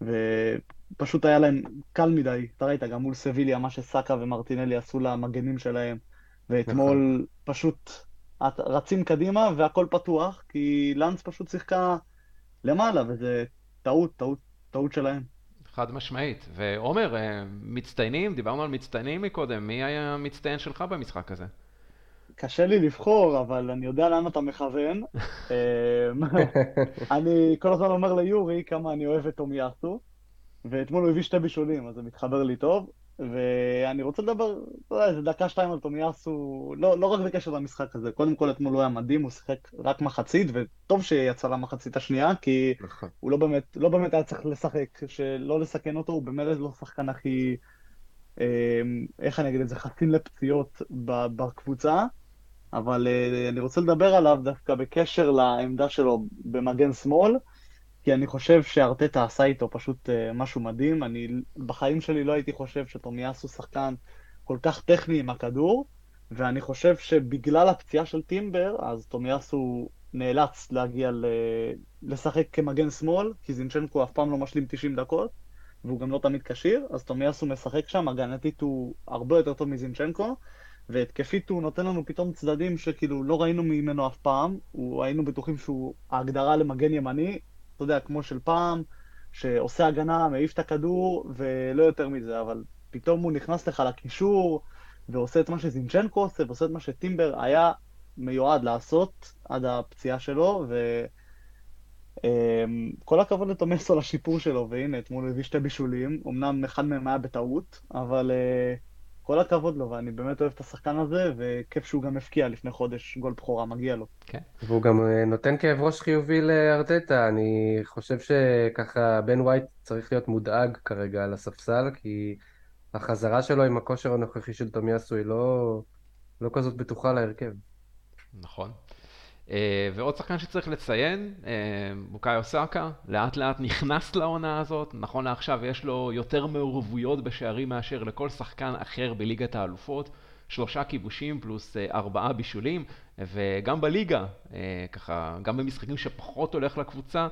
ופשוט היה להם קל מדי, אתה ראית גם מול סביליה, מה שסאקה ומרטינלי עשו למגנים שלהם, ואתמול נכון. פשוט רצים קדימה והכל פתוח, כי לאנס פשוט שיחקה למעלה, וזה טעות, טעות, טעות שלהם. חד משמעית. ועומר, אה, מצטיינים, דיברנו על מצטיינים מקודם, מי היה המצטיין שלך במשחק הזה? קשה לי לבחור, אבל אני יודע לאן אתה מכוון. אמ, אני כל הזמן אומר ליורי כמה אני אוהב את תומיאסו, ואתמול הוא הביא שתי בישולים, אז זה מתחבר לי טוב. ואני רוצה לדבר, אתה יודע, איזה דקה שתיים על תומיאסו, לא, לא רק בקשר למשחק הזה. קודם כל אתמול הוא היה מדהים, הוא שיחק רק מחצית, וטוב שיצא למחצית השנייה, כי נכון. הוא לא באמת, לא באמת היה צריך לשחק, שלא לסכן אותו, הוא באמת לא שחקן הכי... אמ, איך אני אגיד את זה, חסין לפציעות בקבוצה, אבל uh, אני רוצה לדבר עליו דווקא בקשר לעמדה שלו במגן שמאל, כי אני חושב שארטטה עשה איתו פשוט uh, משהו מדהים. אני בחיים שלי לא הייתי חושב שטומיאסו שחקן כל כך טכני עם הכדור, ואני חושב שבגלל הפציעה של טימבר, אז טומיאסו נאלץ להגיע ל... לשחק כמגן שמאל, כי זינצ'נקו אף פעם לא משלים 90 דקות, והוא גם לא תמיד כשיר, אז טומיאסו משחק שם, הגנתית הוא הרבה יותר טוב מזינצ'נקו. והתקפית הוא נותן לנו פתאום צדדים שכאילו לא ראינו ממנו אף פעם, הוא, היינו בטוחים שהוא ההגדרה למגן ימני, אתה יודע, כמו של פעם, שעושה הגנה, מעיף את הכדור, ולא יותר מזה, אבל פתאום הוא נכנס לך לקישור, ועושה את מה שזינצ'נקו עושה, ועושה את מה שטימבר היה מיועד לעשות עד הפציעה שלו, אמ, כל הכבוד לטומסו לשיפור שלו, והנה, אתמול הוא הביא שתי בישולים, אמנם אחד מהם היה בטעות, אבל אה, כל הכבוד לו, ואני באמת אוהב את השחקן הזה, וכיף שהוא גם הפקיע לפני חודש גול בכורה, מגיע לו. כן. והוא גם אה, נותן כאב ראש חיובי לארטטה, אני חושב שככה בן ווייט צריך להיות מודאג כרגע על הספסל, כי החזרה שלו עם הכושר הנוכחי של תומיאסו היא לא, לא כזאת בטוחה להרכב. נכון. אה, ועוד שחקן שצריך לציין, אה, בוקאיו סאקה, לאט לאט נכנס לעונה הזאת, נכון לעכשיו יש לו יותר מעורבויות בשערים מאשר לכל שחקן אחר בליגת האלופות, שלושה כיבושים פלוס אה, ארבעה בישולים, וגם בליגה, ככה, גם במשחקים שפחות הולך לקבוצה,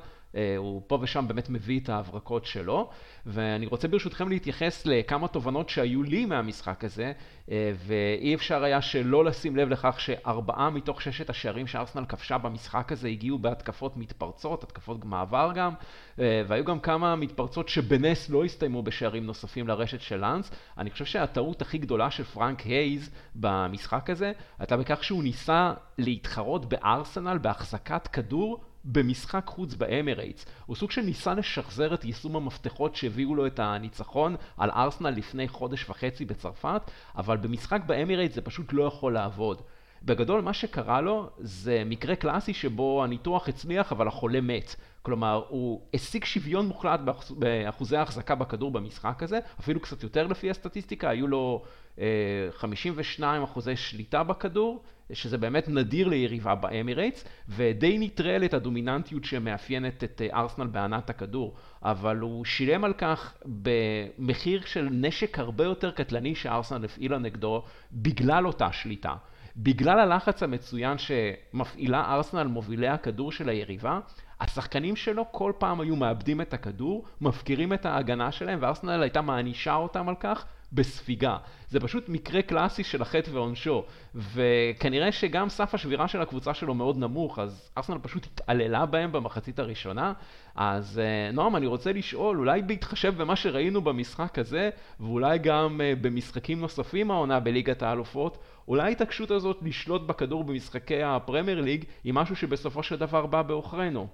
הוא פה ושם באמת מביא את ההברקות שלו, ואני רוצה ברשותכם להתייחס לכמה תובנות שהיו לי מהמשחק הזה, אה, ואי אפשר היה שלא לשים לב לכך שארבעה מתוך ששת השערים שארסנל כבשה במשחק הזה הגיעו בהתקפות מתפרצות, התקפות מעבר גם, אה, והיו גם כמה מתפרצות שבנס לא הסתיימו בשערים נוספים לרשת של לאנס. אני חושב שהטעות הכי גדולה של פרנק הייז במשחק הזה, הייתה בכך שהוא ניסה להתחרות בארסנל בהחזקת כדור במשחק חוץ באמרייטס. הוא סוג של ניסה לשחזר את יישום המפתחות שהביאו לו את הניצחון על ארסנל לפני חודש וחצי בצרפת, אבל במשחק באמרייטס זה פשוט לא יכול לעבוד. בגדול מה שקרה לו זה מקרה קלאסי שבו הניתוח הצליח אבל החולה מת. כלומר, הוא השיג שוויון מוחלט באחוזי ההחזקה בכדור במשחק הזה, אפילו קצת יותר לפי הסטטיסטיקה, היו לו אה, 52 אחוזי שליטה בכדור, שזה באמת נדיר ליריבה באמירייטס, ודי נטרל את הדומיננטיות שמאפיינת את אה, ארסנל בענת הכדור, אבל הוא שילם על כך במחיר של נשק הרבה יותר קטלני שארסנל הפעילה נגדו בגלל אותה שליטה. בגלל הלחץ המצוין שמפעילה ארסנל מובילי הכדור של היריבה, השחקנים שלו כל פעם היו מאבדים את הכדור, מפקירים את ההגנה שלהם, וארסנל הייתה מענישה אותם על כך בספיגה. זה פשוט מקרה קלאסי של החטא ועונשו, וכנראה שגם סף השבירה של הקבוצה שלו מאוד נמוך, אז ארסנל פשוט התעללה בהם במחצית הראשונה. אז אה, נועם, אני רוצה לשאול, אולי בהתחשב במה שראינו במשחק הזה, ואולי גם אה, במשחקים נוספים העונה בליגת האלופות, אולי ההתעקשות הזאת לשלוט בכדור במשחקי הפרמייר ליג היא משהו שבסופו של דבר בא בעוכרינו.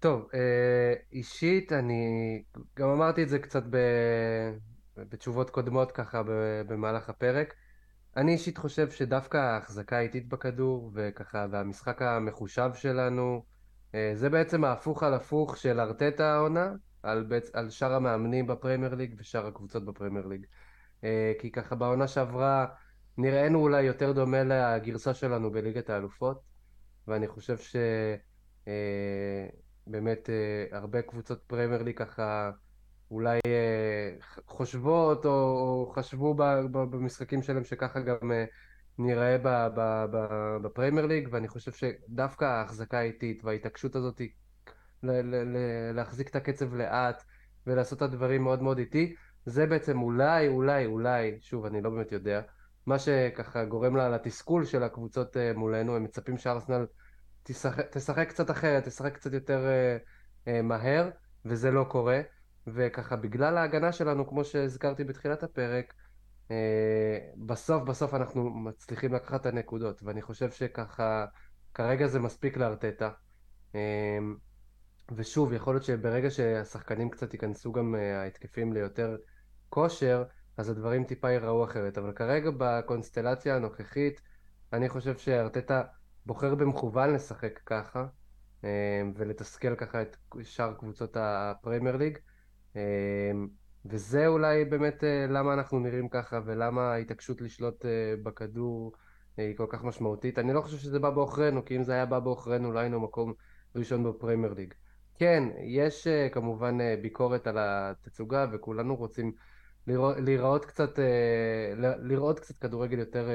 טוב, אה, אישית אני גם אמרתי את זה קצת ב... בתשובות קודמות ככה במהלך הפרק. אני אישית חושב שדווקא ההחזקה האיטית בכדור וככה והמשחק המחושב שלנו אה, זה בעצם ההפוך על הפוך של ארטטה העונה על, בצ... על שאר המאמנים בפרמייר ליג ושאר הקבוצות בפרמייר ליג. אה, כי ככה בעונה שעברה נראינו אולי יותר דומה לגרסה שלנו בליגת האלופות ואני חושב שבאמת אה, הרבה קבוצות פרמייר ליג ככה אולי אה, חושבות או חשבו במשחקים שלהם שככה גם אה, נראה בפריימר ליג ואני חושב שדווקא ההחזקה האיטית וההתעקשות הזאת להחזיק את הקצב לאט ולעשות את הדברים מאוד מאוד איטי זה בעצם אולי אולי אולי שוב אני לא באמת יודע מה שככה גורם לה לתסכול של הקבוצות אה, מולנו הם מצפים שארסנל תשחק, קצת אחרת תשחק קצת יותר מהר וזה לא קורה וככה בגלל ההגנה שלנו, כמו שהזכרתי בתחילת הפרק, אה, בסוף בסוף אנחנו מצליחים לקחת את הנקודות, ואני חושב שככה כרגע זה מספיק לארטטה. אה, ושוב, יכול להיות שברגע שהשחקנים קצת ייכנסו גם אה, ההתקפים ליותר כושר, אז הדברים טיפה ייראו אחרת. אבל כרגע בקונסטלציה הנוכחית, אני חושב שארטטה בוחר במכוון לשחק ככה, ולתסכל ככה את שאר קבוצות הפרמייר ליג. אמ, וזה אולי באמת אה, למה אנחנו נראים ככה ולמה ההתעקשות לשלוט אה, בכדור אה, היא כל כך משמעותית. אני לא חושב שזה בא בעוכרינו, כי אם זה היה בא בעוכרינו לא היינו מקום ראשון בפרמייר ליג. כן, יש כמובן ביקורת על התצוגה וכולנו רוצים לראות, לראות קצת, לראות קצת כדורגל יותר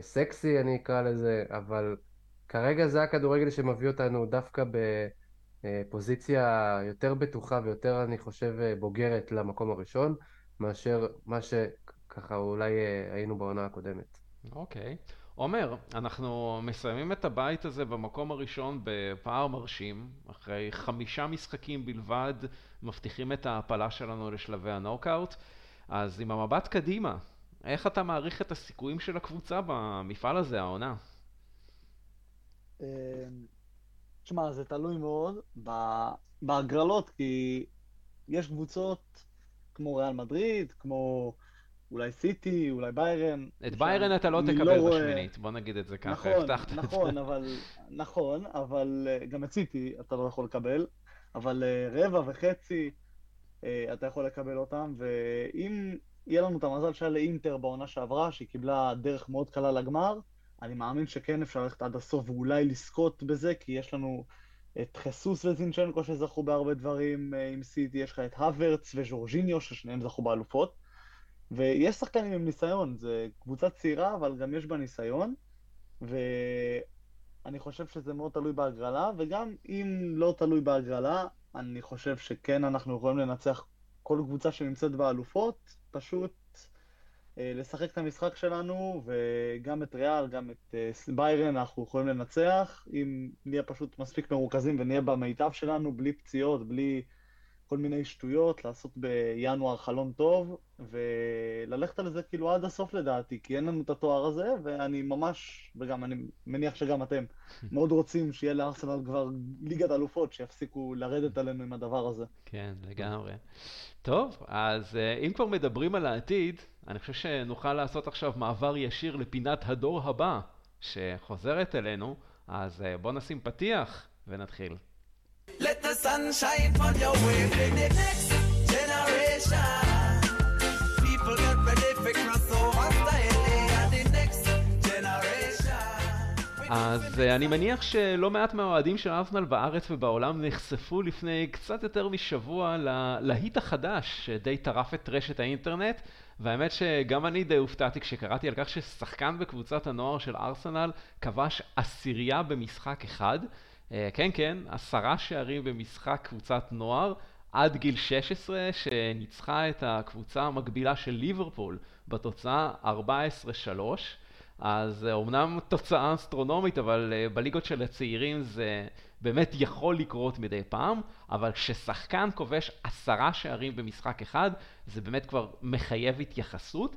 סקסי אני אקרא לזה, אבל כרגע זה הכדורגל שמביא אותנו דווקא ב... אה, יותר בטוחה ויותר, אני חושב, אה, בוגרת למקום הראשון, מאשר מה שככה אולי אה, היינו בעונה הקודמת. אוקיי. Okay. עומר, אנחנו מסיימים את הבית הזה במקום הראשון בפער מרשים, אחרי חמישה משחקים בלבד מבטיחים את ההעפלה שלנו לשלבי הנוקאוט, אז עם המבט קדימה, איך אתה מעריך את הסיכויים של הקבוצה במפעל הזה, העונה? תשמע, זה תלוי מאוד בהגרלות, כי יש קבוצות כמו ריאל מדריד, כמו אולי סיטי, אולי ביירן. את ביירן אתה לא תקבל לא בשמינית, בוא נגיד את זה ככה, נכון, הבטחת נכון, את זה. אבל, נכון, אבל אה, גם את סיטי אתה לא יכול לקבל, אבל אה, רבע וחצי אה, אתה יכול לקבל אותם, ואם יהיה לנו את המזל שהיה לאינטר בעונה שעברה, שהיא קיבלה דרך מאוד קלה לגמר, אני מאמין שכן אפשר ללכת עד הסוף ואולי לזכות בזה, כי יש לנו את חיסוס וזינצ'נקו שזכו בהרבה דברים עם סיטי, יש לך את הוורץ וז'ורג'יניו, ששניהם זכו באלופות. ויש שחקנים עם ניסיון, זה קבוצה צעירה, אבל גם יש בה ניסיון, ואני חושב שזה מאוד תלוי בהגרלה, וגם אם לא תלוי בהגרלה, אני חושב שכן אנחנו יכולים לנצח כל קבוצה שנמצאת באלופות, פשוט אה, לשחק את המשחק שלנו, וגם את ריאל, גם את אה, ביירן אנחנו יכולים לנצח, אם נהיה פשוט מספיק מרוכזים ונהיה במיטב שלנו, בלי פציעות, בלי... כל מיני שטויות, לעשות בינואר חלון טוב, וללכת על זה כאילו עד הסוף לדעתי, כי אין לנו את התואר הזה, ואני ממש, וגם אני מניח שגם אתם, מאוד רוצים שיהיה לארסנל כבר ליגת אלופות, שיפסיקו לרדת עלינו עם הדבר הזה. כן, לגמרי. טוב, אז אה, אם כבר מדברים על העתיד, אני חושב שנוכל לעשות עכשיו מעבר ישיר לפינת הדור הבא, שחוזרת אלינו, אז אה, בואו נשים פתיח ונתחיל. The sun shine on your way to the next generation. People get ready for crossover style and the next generation. אז אני מניח שלא מעט מהאוהדים של ארסנל בארץ ובעולם נחשפו לפני קצת יותר משבוע ללהיט החדש שדי טרף את רשת האינטרנט והאמת שגם אני די הופתעתי כשקראתי על כך ששחקן בקבוצת הנוער של ארסנל כבש עשירייה במשחק אחד כן, כן, עשרה שערים במשחק קבוצת נוער עד גיל 16, שניצחה את הקבוצה המקבילה של ליברפול בתוצאה 14-3. אז אומנם אה, תוצאה אסטרונומית, אבל אה, בליגות של הצעירים זה באמת יכול לקרות מדי פעם, אבל כששחקן כובש עשרה שערים במשחק אחד, זה באמת כבר מחייב התייחסות.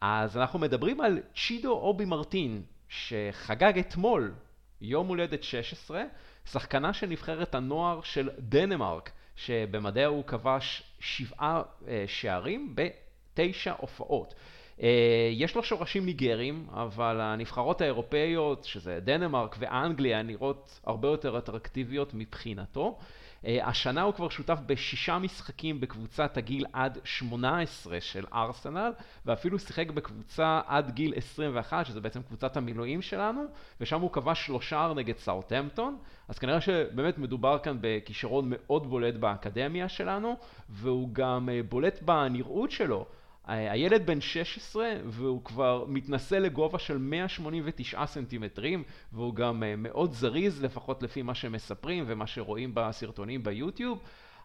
אז אנחנו מדברים על צ'ידו אובי מרטין, שחגג אתמול יום הולדת 16, שחקנה של נבחרת הנוער של דנמרק, שבמדעיה הוא כבש שבעה אה, שערים בתשע הופעות. אה, יש לו שורשים ניגרים, אבל הנבחרות האירופאיות, שזה דנמרק ואנגליה, נראות הרבה יותר אטרקטיביות מבחינתו. אה, השנה הוא כבר שותף בשישה משחקים בקבוצת הגיל עד 18 של ארסנל, ואפילו שיחק בקבוצה עד גיל 21, שזה בעצם קבוצת המילואים שלנו, ושם הוא כבש שלושה נגד סאוטהמפטון, אז כנראה שבאמת מדובר כאן בכישרון מאוד בולט באקדמיה שלנו, והוא גם אה, בולט בנראות שלו. הילד בן 16 והוא כבר מתנסה לגובה של 189 סנטימטרים והוא גם אה, מאוד זריז לפחות לפי מה שמספרים ומה שרואים בסרטונים ביוטיוב.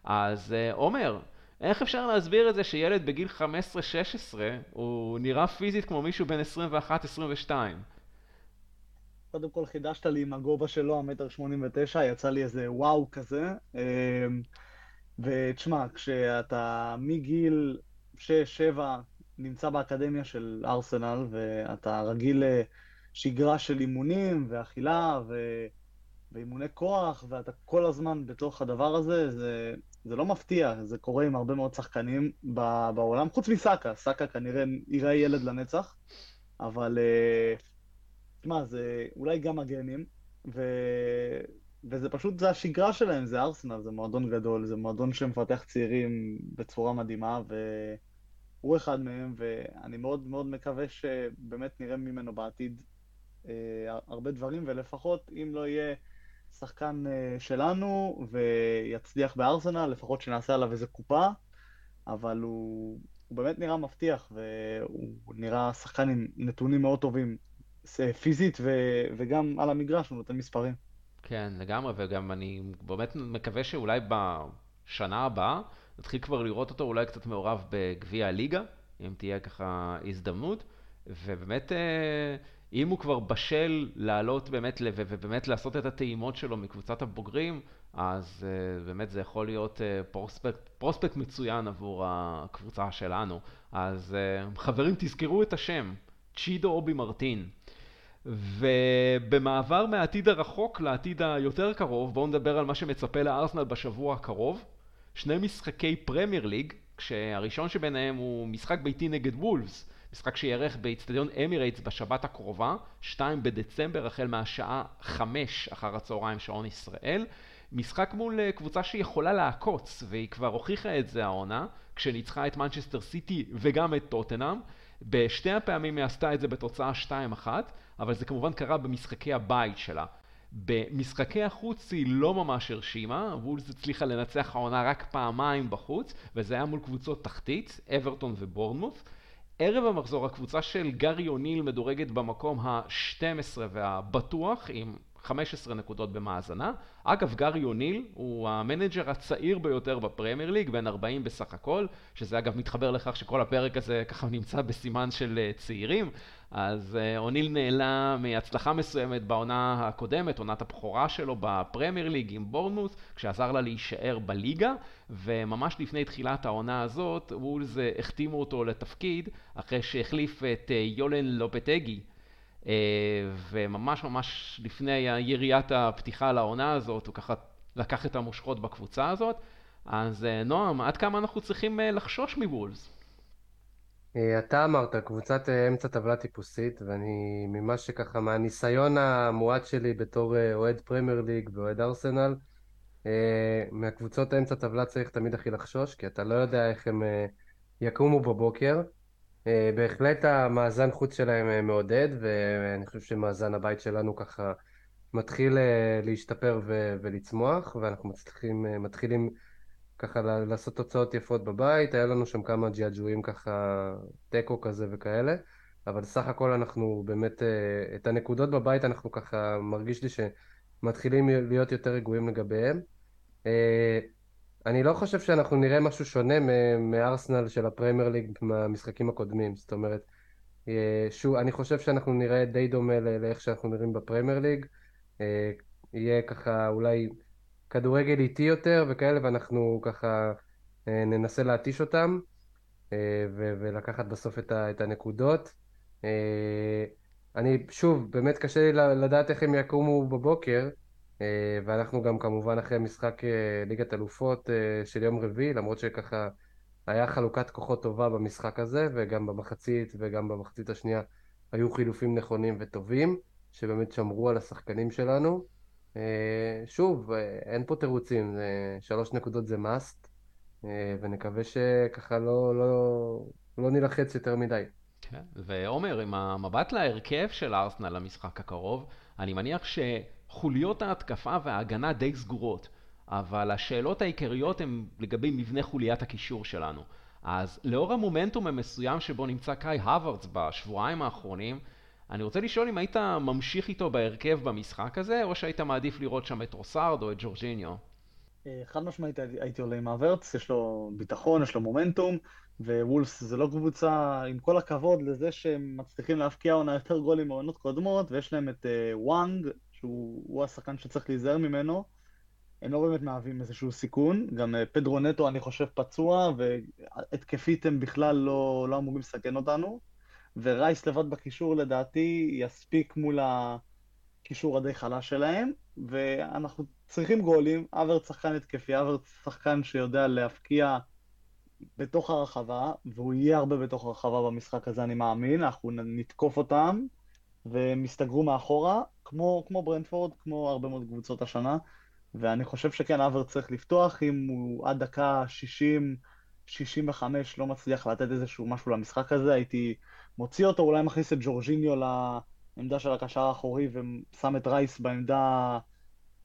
אז אה, עומר, איך אפשר להסביר את זה שילד בגיל 15-16 הוא נראה פיזית כמו מישהו בן 21-22? קודם כל חידשת לי עם הגובה שלו, המטר 89, יצא לי איזה וואו כזה. אמ, ותשמע, כשאתה מגיל שש, שבע, נמצא באקדמיה של ארסנל, ואתה רגיל לשגרה של אימונים ואכילה ו... ואימוני כוח, ואתה כל הזמן בתוך הדבר הזה, זה, זה לא מפתיע, זה קורה עם הרבה מאוד שחקנים בעולם, חוץ מסאקה, סאקה כנראה יראה ילד לנצח, אבל תשמע, זה אולי גם הגנים, ו... וזה פשוט, זה השגרה שלהם, זה ארסנל, זה מועדון גדול, זה מועדון שמפתח צעירים בצורה מדהימה, ו... הוא אחד מהם, ואני מאוד מאוד מקווה שבאמת נראה ממנו בעתיד אה, הרבה דברים, ולפחות אם לא יהיה שחקן אה, שלנו ויצליח בארסנל, לפחות שנעשה עליו איזה קופה, אבל הוא, הוא באמת נראה מבטיח, והוא נראה שחקן עם נתונים מאוד טובים פיזית ו, וגם על המגרש, הוא נותן מספרים. כן, לגמרי, וגם אני באמת מקווה שאולי בשנה הבאה נתחיל כבר לראות אותו אולי קצת מעורב בגביע הליגה, אם תהיה ככה הזדמנות, ובאמת, אה, אם הוא כבר בשל לעלות באמת, ובאמת לעשות את הטעימות שלו מקבוצת הבוגרים, אז אה, באמת זה יכול להיות אה, פרוספקט, פרוספקט מצוין עבור הקבוצה שלנו. אז חברים, תזכרו את השם, צ'ידו אובי מרטין. ובמעבר מהעתיד הרחוק לעתיד היותר קרוב, בואו נדבר על מה שמצפה לארסנל בשבוע הקרוב. שני משחקי פרמייר ליג, כשהראשון שביניהם הוא משחק ביתי נגד וולפס, משחק שייערך באיצטדיון אמירייטס בשבת הקרובה, 2 בדצמבר, החל מהשעה 5 אחר הצהריים שעון ישראל. משחק מול אה, קבוצה שיכולה לעקוץ, והיא כבר הוכיחה את זה העונה, כשניצחה את מנצ'סטר סיטי וגם את טוטנאם. בשתי הפעמים היא עשתה את זה בתוצאה 2-1, אבל זה כמובן קרה במשחקי הבית שלה. במשחקי החוץ היא לא ממש הרשימה, וולס הצליחה לנצח העונה רק פעמיים בחוץ, וזה היה מול קבוצות תחתית, אברטון ובורנמוס. ערב המחזור הקבוצה של גארי אוניל מדורגת במקום ה-12 והבטוח עם 15 נקודות במאזנה. אגב, גארי אוניל הוא המנג'ר הצעיר ביותר בפרמייר ליג, בן 40 בסך הכל, שזה אגב מתחבר לכך שכל הפרק הזה ככה נמצא בסימן של אה, צעירים. אז אה, אוניל נעלה מהצלחה מסוימת בעונה הקודמת, עונת הבכורה שלו בפרמייר ליג עם בורנמות', כשעזר לה להישאר בליגה, וממש לפני תחילת העונה הזאת, וולבס אה, החתימו אותו לתפקיד, אחרי שהחליף את חולן לופטגי. אה, וממש ממש לפני יריית הפתיחה לעונה הזאת, הוא ככה לקח את המושכות בקבוצה הזאת. אז אה, נועם, עד כמה אנחנו צריכים אה, לחשוש מוולס? אתה אמרת, קבוצת אמצע טבלה טיפוסית, ואני, ממה שככה, מהניסיון המועט שלי בתור אוהד פרמייר ליג ואוהד ארסנל, מהקבוצות אמצע טבלה צריך תמיד הכי לחשוש, כי אתה לא יודע איך הם יקומו בבוקר. אה, בהחלט המאזן חוץ שלהם אה, מעודד, ואני חושב שמאזן הבית שלנו ככה מתחיל אה, להשתפר ו- ולצמוח, ואנחנו מצליחים, מתחילים ככה לעשות תוצאות יפות בבית, היה לנו שם כמה ג'יאג'ואים ככה, תיקו כזה וכאלה, אבל סך הכל אנחנו באמת, את הנקודות בבית אנחנו ככה, מרגיש לי שמתחילים להיות יותר רגועים לגביהם. אני לא חושב שאנחנו נראה משהו שונה מארסנל של הפרמייר ליג מהמשחקים הקודמים, זאת אומרת, אה, שוב, אני חושב שאנחנו נראה די דומה לאיך שאנחנו נראים בפרמייר ליג, אה, יהיה ככה אולי כדורגל איטי יותר וכאלה, ואנחנו ככה אה, ננסה להתיש אותם ולקחת בסוף את הנקודות. אני, שוב, באמת קשה לי לדעת איך הם יקומו בבוקר, ואנחנו גם כמובן אחרי משחק אה, ליגת אלופות אה, של יום רביעי, למרות שככה היה חלוקת כוחות טובה במשחק הזה, וגם במחצית וגם במחצית השנייה היו חילופים נכונים וטובים, שבאמת שמרו על השחקנים שלנו. שוב, אין פה תירוצים, שלוש נקודות זה must, ונקווה שככה לא, לא, לא נלחץ יותר מדי. כן, ועומר, עם המבט להרכב של ארסנל למשחק הקרוב, אני מניח ש... חוליות ההתקפה וההגנה די סגורות, אבל השאלות העיקריות הן לגבי מבנה חוליית הקישור שלנו. אז לאור המומנטום המסוים שבו נמצא קאי הווארדס בשבועיים האחרונים, אני רוצה לשאול אם היית ממשיך איתו בהרכב במשחק הזה, או שהיית מעדיף לראות שם את רוסארד או את ג'ורג'יניו? אה, חד משמעית הייתי עולה עם הוורץ, יש לו ביטחון, יש לו מומנטום, ווולפס זה לא קבוצה, עם כל הכבוד לזה שהם מצליחים להבקיע עונה יותר גולים מעונות קודמות, ויש להם את uh, וואנג, שהוא השחקן שצריך להיזהר ממנו, הם לא באמת מהווים איזשהו סיכון. גם אה, פדרו נטו, אני חושב, פצוע, והתקפית הם בכלל לא, לא אמורים לסכן אותנו. ורייס לבד בקישור, לדעתי, יספיק מול הקישור הדי חלש שלהם, ואנחנו צריכים גולים. אברט שחקן התקפי, אברט שחקן שיודע להפקיע בתוך הרחבה, והוא יהיה הרבה בתוך הרחבה במשחק הזה, אני מאמין. אנחנו נתקוף אותם, והם יסתגרו מאחורה, כמו, כמו ברנדפורד, כמו הרבה מאוד קבוצות השנה, ואני חושב שכן, אבר צריך לפתוח, אם הוא עד דקה 60, 65 לא מצליח לתת איזשהו משהו למשחק הזה, הייתי מוציא אותו, אולי מכניס את ג'ורג'יניו לעמדה של הקשר האחורי ושם את רייס בעמדה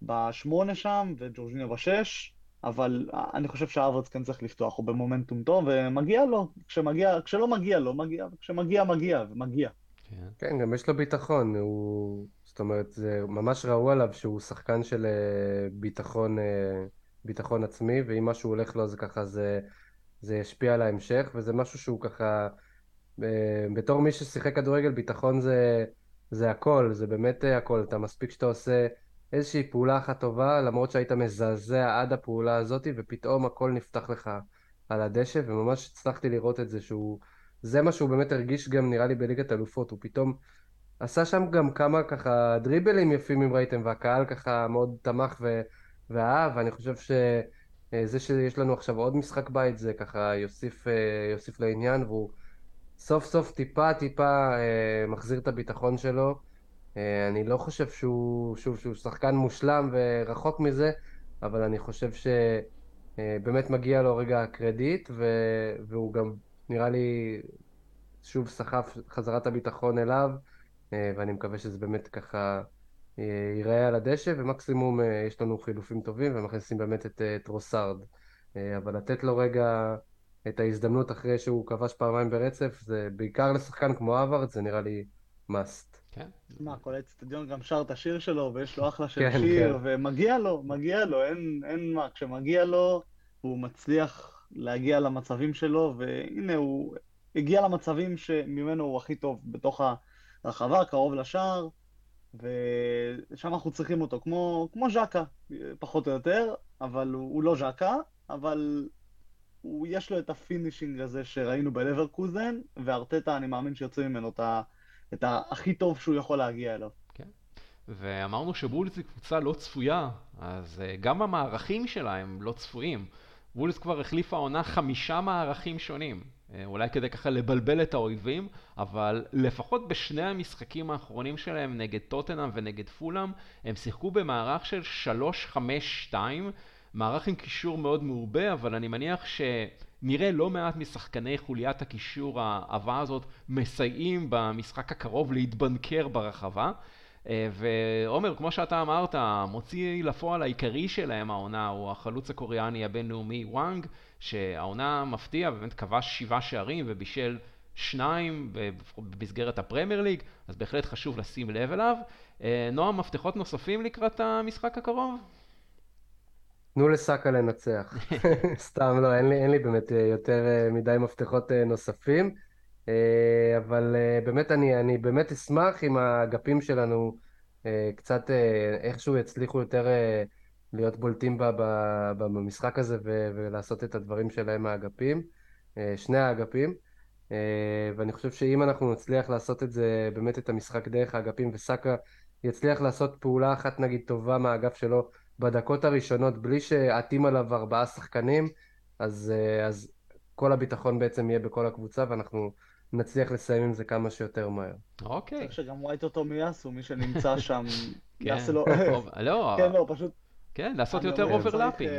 בשמונה שם, וג'ורג'יניו בשש, אבל אני חושב שהאברץ כן צריך לפתוח, הוא במומנטום טוב, ומגיע לו, כשמגיע, כשלא מגיע לו, מגיע, כשמגיע, מגיע, ומגיע. כן. כן, גם יש לו ביטחון, הוא... זאת אומרת, זה ממש ראו עליו שהוא שחקן של אה, ביטחון, אה, ביטחון עצמי, ואם משהו הולך לו זה ככה, זה, זה ישפיע על ההמשך, וזה משהו שהוא ככה, אה, בתור מי ששיחק כדורגל, ביטחון זה, זה הכל, זה באמת הכל, אתה מספיק שאתה עושה איזושהי פעולה אחת טובה, למרות שהיית מזעזע עד הפעולה הזאת, ופתאום הכל נפתח לך על הדשא, וממש הצלחתי לראות את זה שהוא... זה מה שהוא באמת הרגיש גם נראה לי בליגת אלופות, הוא פתאום עשה שם גם כמה ככה דריבלים יפים אם ראיתם, והקהל ככה מאוד תמך ו... ואהב, ואני חושב שזה שיש לנו עכשיו עוד משחק בית זה ככה יוסיף, יוסיף לעניין, והוא סוף סוף טיפה טיפה מחזיר את הביטחון שלו. אני לא חושב שהוא, שוב, שהוא שחקן מושלם ורחוק מזה, אבל אני חושב שבאמת מגיע לו רגע קרדיט, והוא גם נראה לי שוב סחף חזרת הביטחון אליו, ואני מקווה שזה באמת ככה ייראה על הדשא, ומקסימום יש לנו חילופים טובים ומכניסים באמת את, את רוסארד. אבל לתת לו רגע את ההזדמנות אחרי שהוא כבש פעמיים ברצף, זה בעיקר לשחקן כמו אברד, זה נראה לי must. כן. מה, כל האצטדיון גם שר את השיר שלו, ויש לו אחלה של כן, שיר, כן. ומגיע לו, מגיע לו, אין, אין מה, כשמגיע לו, הוא מצליח להגיע למצבים שלו, והנה הוא הגיע למצבים שממנו הוא הכי טוב בתוך הרחבה, קרוב לשער, ושם אנחנו צריכים אותו, כמו, כמו ז'קה, פחות או יותר, אבל הוא, הוא לא ז'קה, אבל הוא, יש לו את ה finishing הזה שראינו בלברקוזן, וארטטה, אני מאמין שיוצא ממנו את ה... את הכי טוב שהוא יכול להגיע אליו. כן. ואמרנו שבולס היא קבוצה לא צפויה, אז uh, גם המערכים שלה הם לא צפויים. וולס כבר החליפה עונה חמישה מערכים שונים. Uh, אולי כדי ככה לבלבל את האויבים, אבל לפחות בשני המשחקים האחרונים שלהם נגד טוטנאם ונגד פולאם, הם שיחקו במערך של 3-5-2, מערך עם קישור מאוד מעובה, אבל אני מניח ש... נראה לא מעט משחקני חוליית הקישור העבה הזאת מסייעים במשחק הקרוב להתבנקר ברחבה. אה, ועומר, כמו שאתה אמרת, המוציא לפועל העיקרי שלהם העונה הוא החלוץ הקוריאני הבינלאומי וואנג, שהעונה מפתיע, באמת כבש שבעה שערים ובישל שניים במסגרת הפרמייר ליג, אז בהחלט חשוב לשים לב אליו. אה, נועם, מפתחות נוספים לקראת המשחק הקרוב? תנו לסאקה לנצח. סתם לא, אין לי, אין לי באמת אה, יותר מדי מפתחות נוספים. אבל באמת אני, אני באמת אשמח אם האגפים שלנו קצת איכשהו יצליחו יותר להיות בולטים במשחק הזה ולעשות את הדברים שלהם האגפים, שני האגפים. ואני חושב שאם אנחנו נצליח לעשות את זה, באמת את המשחק דרך האגפים, וסאקה יצליח לעשות פעולה אחת נגיד טובה מהאגף שלו, בדקות הראשונות בלי שעטים עליו ארבעה שחקנים, אז, אה, אז כל הביטחון בעצם יהיה בכל הקבוצה ואנחנו נצליח לסיים עם זה כמה שיותר מהר. אוקיי. צריך שגם ווייט או תומיאסו, מי שנמצא שם, יעשה לו... לא, כן, לא, פשוט... כן, לעשות יותר overlapping.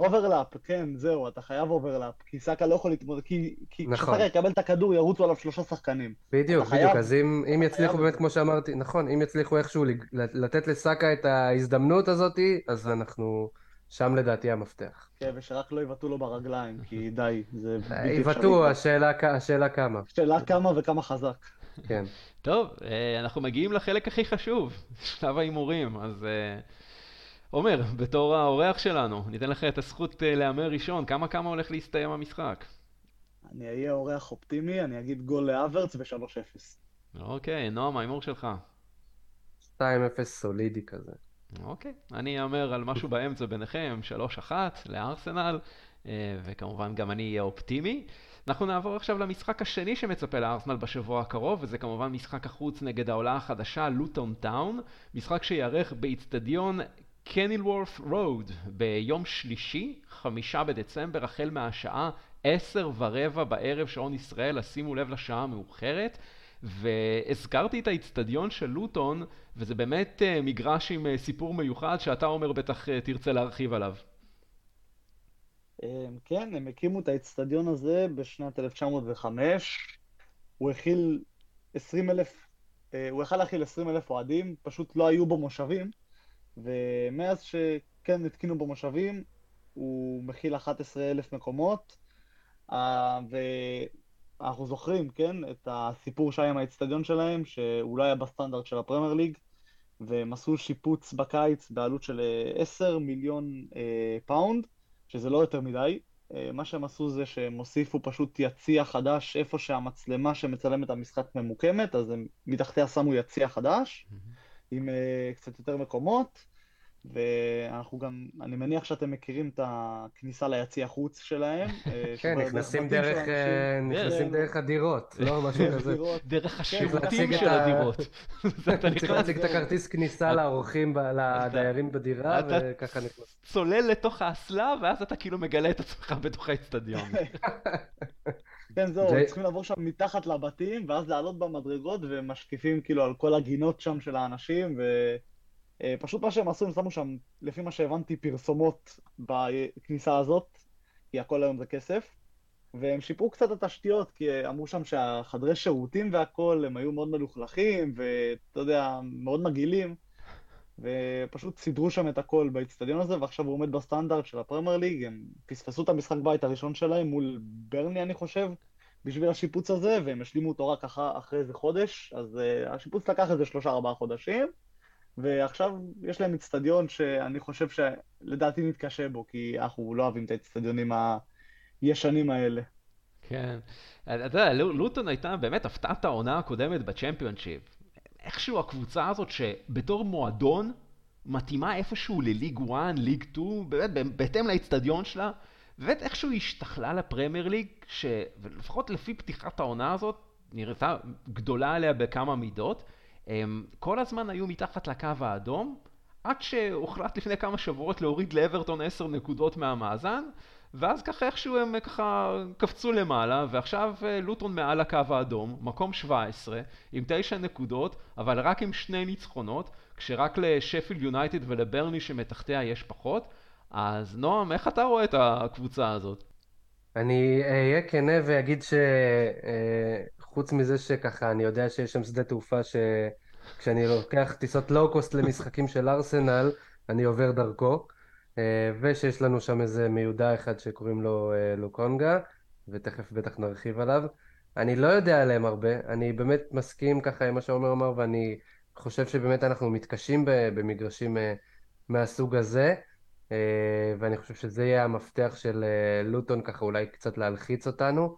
overlap, כן, זהו, אתה חייב overlap, כי סאקה לא יכול להתמודד, כי, כי נכון. כשסאקה יקבל את הכדור ירוצו עליו שלושה שחקנים. בדיוק, בדיוק, אז אם, אם יצליחו באמת, כמו שאמרתי, נכון, אם יצליחו איכשהו לתת לסאקה את ההזדמנות הזאת, אז אנחנו, שם לדעתי המפתח. כן, ושרק לא יבעטו לו ברגליים, כי די, זה בלתי אפשרי. יבעטו, השאלה, השאלה כמה. השאלה כמה וכמה חזק. כן. טוב, אה, אנחנו מגיעים לחלק הכי חשוב, שלב ההימורים, אז... אה, עומר, בתור האורח שלנו, ניתן לך את הזכות אה, להמר ראשון, כמה כמה הולך להסתיים המשחק? אני אהיה אורח אופטימי, אני אגיד גול לאברץ ב-3-0. אוקיי, נועם, ההימור שלך. 2-0 סולידי כזה. אוקיי, אני אאמר על משהו באמצע ביניכם, 3-1 לארסנל, אה, וכמובן גם אני אהיה אופטימי. אנחנו נעבור עכשיו למשחק השני שמצפה לארסנל בשבוע הקרוב, וזה כמובן משחק החוץ נגד העולה החדשה, לוטון טאון, משחק שיארך באיצטדיון קנילוורף רוד ביום שלישי, חמישה בדצמבר, החל מהשעה עשר ורבע בערב שעון ישראל, אז שימו לב לשעה המאוחרת. והזכרתי את האיצטדיון של לוטון, וזה באמת uh, מגרש עם uh, סיפור מיוחד שאתה אומר בטח uh, תרצה להרחיב עליו. כן, הם הקימו את האיצטדיון הזה בשנת 1905. הוא הכיל 20 אלף, הוא יכל להכיל 20 אלף אוהדים, פשוט לא היו בו מושבים. ומאז שכן התקינו במושבים, הוא מכיל 11,000 מקומות, אה, ואנחנו זוכרים, כן, את הסיפור שהיה עם האצטדיון שלהם, שהוא לא היה בסטנדרט של הפרמייר ליג, והם עשו שיפוץ בקיץ בעלות של 10 מיליון אה, פאונד, שזה לא יותר מדי. אה, מה שהם עשו זה שהם הוסיפו פשוט יציע חדש איפה שהמצלמה שמצלמת המשחק ממוקמת, אז הם מתחתיה שמו יציע חדש. Mm-hmm. עם אה, קצת יותר מקומות, ואנחנו גם, אני מניח שאתם מכירים את הכניסה ליציע חוץ שלהם. אה, כן, נכנסים דרך. אה, נכנסים כן. דרך הדירות, לא משהו כזה. דרך כן, השירותים של הדירות. אתה צריך להציג את הכרטיס כניסה לאורחים, לדיירים בדירה, וככה נכנס. צולל לתוך האסלה, ואז אתה כאילו מגלה את עצמך בתוך האצטדיון. כן, זהו, זה- צריכים לעבור שם מתחת לבתים, ואז לעלות במדרגות, ומשקיפים כאילו על כל הגינות שם של האנשים, ופשוט מה שהם עשו, הם שמו שם, לפי מה שהבנתי, פרסומות בכניסה הזאת, כי הכל היום זה כסף, והם שיפרו קצת את התשתיות, כי אמרו שם שהחדרי שירותים והכל, הם היו מאוד מלוכלכים, ואתה יודע, מאוד מגעילים, ופשוט סידרו שם את הכל באיצטדיון הזה, ועכשיו הוא עומד בסטנדרט של הפרמייר ליג, הם פספסו את המשחק בית הראשון שלהם מול ברני, אני חושב, בשביל השיפוץ הזה, והם השלימו אותו רק אח- אחרי איזה חודש, אז uh, השיפוץ לקח איזה שלושה ארבעה חודשים, ועכשיו יש להם איצטדיון שאני חושב שלדעתי נתקשה בו, כי אנחנו לא אוהבים את האיצטדיונים הישנים האלה. כן. אתה יודע, לו- לוטון הייתה באמת הפתעת העונה הקודמת בצ'מפיונשיפ. איכשהו הקבוצה הזאת שבתור מועדון מתאימה איפשהו לליג 1, ליג 2, באמת בהתאם לאצטדיון שלה, באמת איכשהו היא השתכלה לפרמייר ליג, שלפחות לפי פתיחת העונה הזאת, נראתה גדולה עליה בכמה מידות. הם כל הזמן היו מתחת לקו האדום, עד שהוחלט לפני כמה שבועות להוריד לאברטון 10 נקודות מהמאזן, ואז ככה איכשהו הם ככה קפצו למעלה, ועכשיו אה, לוטון מעל הקו האדום, מקום 17, עם 9 נקודות, אבל רק עם שני ניצחונות, כשרק לשפילד יונייטד ולברני שמתחתיה יש פחות. אז נועם, איך אתה רואה את הקבוצה הזאת? אני אהיה כנה ואגיד שחוץ מזה שככה, אני יודע שיש שם שדה תעופה שכשאני לוקח טיסות לואו-קוסט למשחקים של ארסנל, אני עובר דרכו, אה, ושיש לנו שם איזה מיודע אחד שקוראים לו אה, לוקונגה, ותכף בטח נרחיב עליו. אני לא יודע עליהם הרבה, אני באמת מסכים ככה עם מה שעומר אמר, ואני חושב שבאמת אנחנו מתקשים במגרשים אה, מהסוג הזה. ואני חושב שזה יהיה המפתח של לוטון ככה אולי קצת להלחיץ אותנו,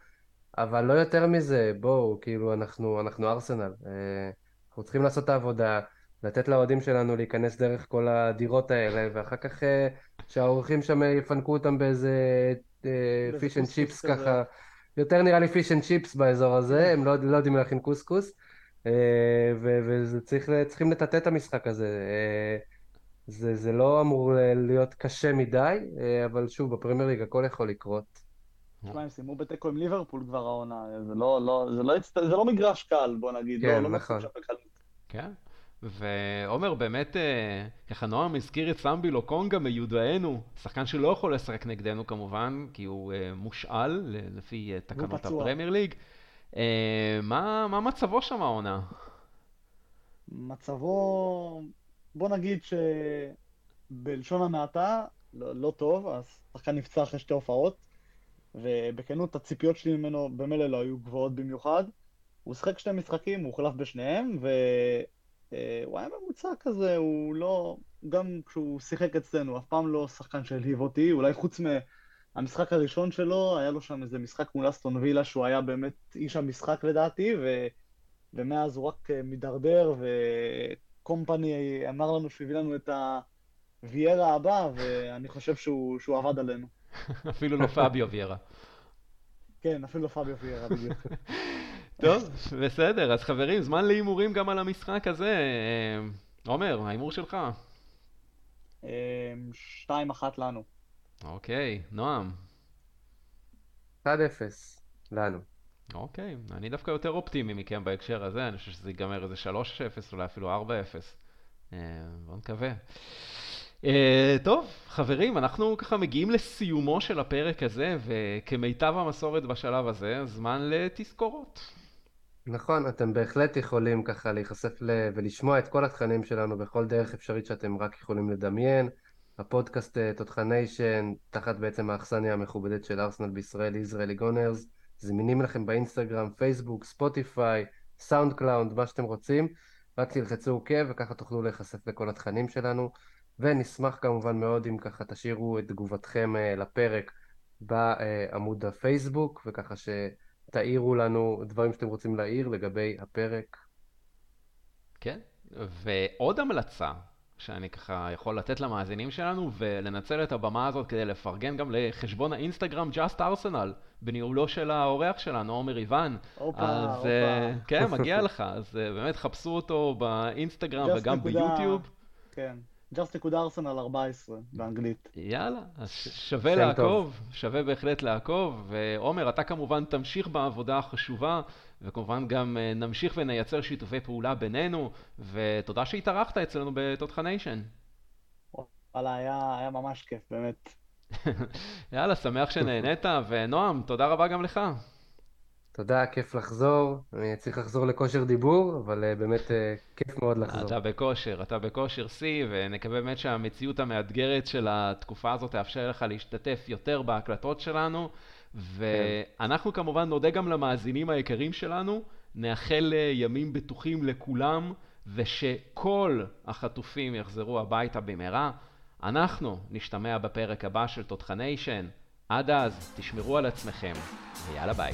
אבל לא יותר מזה, בואו, כאילו אנחנו, אנחנו ארסנל, אה, אנחנו צריכים לעשות את העבודה, לתת לאוהדים שלנו להיכנס דרך כל הדירות האלה, ואחר כך אה, שהאורחים שם יפנקו אותם באיזה fish and chips. ככה, יותר נראה לי fish and chips באזור הזה, הם לא, לא יודעים להכין קוסקוס, אה, וצריכים לטאטא את המשחק הזה. זה, זה לא אמור להיות קשה מדי, אבל שוב, בפרמייר ליג הכל יכול לקרות. תשמע, הם סיימו בתיקו עם ליברפול כבר העונה, זה לא, לא, זה לא, זה לא מגרש קל, בוא נגיד, כן, לא, לא נכון. בקלות. כן. ועומר, באמת, אה, ככה נועם הזכיר את סמבי לוקונגה מיודענו, שחקן שלא יכול לשחק נגדנו כמובן, כי הוא אה, מושאל לפי אה, תקנות. הפרמייר ליג. מה, מה מצבו שם העונה? מצבו, בוא נגיד שבלשון המעטה, לא, לא טוב, השחקן נפצע אחרי שתי הופעות, ובכנות הציפיות שלי ממנו במילא לא היו גבוהות במיוחד. הוא שיחק שני משחקים, הוא הוחלף בשניהם, והוא היה ממוצע כזה, הוא לא, גם כשהוא שיחק אצלנו, אף פעם לא שחקן שהלהיב אותי, אולי חוץ מהמשחק הראשון שלו, היה לו שם איזה משחק מול אסטון וילה, שהוא היה באמת איש המשחק לדעתי, ו... ומאז הוא רק אה, מידרדר, וקומפני אמר לנו שהוא הביא לנו את הוויירה הבא, ואני חושב שהוא, שהוא עבד עלינו. אפילו לא פביו ויירה. כן, אפילו פביו ויירה בדיוק. טוב, בסדר, אז חברים, זמן להימורים גם על המשחק הזה. אה, עומר, ההימור שלך. אה, שתיים אחת לנו. אוקיי, נועם. 1-0, לנו. אוקיי, אני דווקא יותר אופטימי מכם בהקשר הזה, אני חושב שזה ייגמר איזה 3-0, אולי אפילו 4-0. אה, בואו נקווה. אה, טוב, חברים, אנחנו ככה מגיעים לסיומו של הפרק הזה, וכמיטב המסורת בשלב הזה, זמן לתזכורות. נכון, אתם בהחלט יכולים ככה להיחשף ל... ולשמוע את כל התכנים שלנו בכל דרך אפשרית שאתם רק יכולים לדמיין. הפודקאסט אה, תותחניישן, תחת בעצם האכסניה המכובדת של ארסנל בישראל, ישראלי גונרס, זמינים לכם באינסטגרם, פייסבוק, ספוטיפיי, סאונד קלאונד, מה שאתם רוצים. רק תלחצו עקוב וככה תוכלו להיחשף לכל התכנים שלנו. ונשמח כמובן מאוד אם ככה תשאירו את תגובתכם אה, לפרק בעמוד הפייסבוק, וככה שתעירו לנו דברים שאתם רוצים להעיר לגבי הפרק. כן, ועוד המלצה, שאני ככה יכול לתת למאזינים שלנו, ולנצל את הבמה הזאת כדי לפרגן גם לחשבון האינסטגרם Just Arsenal, בניהולו של האורח שלנו, עומר איוון. הופה, אז הופה. אה, כן, מגיע לך, אז אה, באמת חפשו אותו באינסטגרם Just וגם נקודה- ביוטיוב. כן. just.arsenal 14 באנגלית. יאללה, אז שווה לעקוב, שווה בהחלט לעקוב, ועומר, אתה כמובן תמשיך בעבודה החשובה, וכמובן גם אה, נמשיך ונייצר שיתופי פעולה בינינו, ותודה שהתארחת אצלנו בתותחניישן. וואלה, היה, היה ממש כיף, באמת. יאללה, שמח שנהנית, ונועם, תודה רבה גם לך. תודה, כיף לחזור. אני צריך לחזור לכושר דיבור, אבל אה, באמת אה, כיף מאוד לחזור. אתה בכושר, אתה בכושר שיא, ונקווה באמת שהמציאות המאתגרת של התקופה הזאת תאפשר לך להשתתף יותר בהקלטות שלנו, ואנחנו כמובן נודה גם למאזינים היקרים שלנו, נאחל אה, ימים בטוחים לכולם, ושכל החטופים יחזרו הביתה במהרה. אנחנו נשתמע בפרק הבא של תותחניישן. עד אז, תשמרו על עצמכם, ויאללה ביי.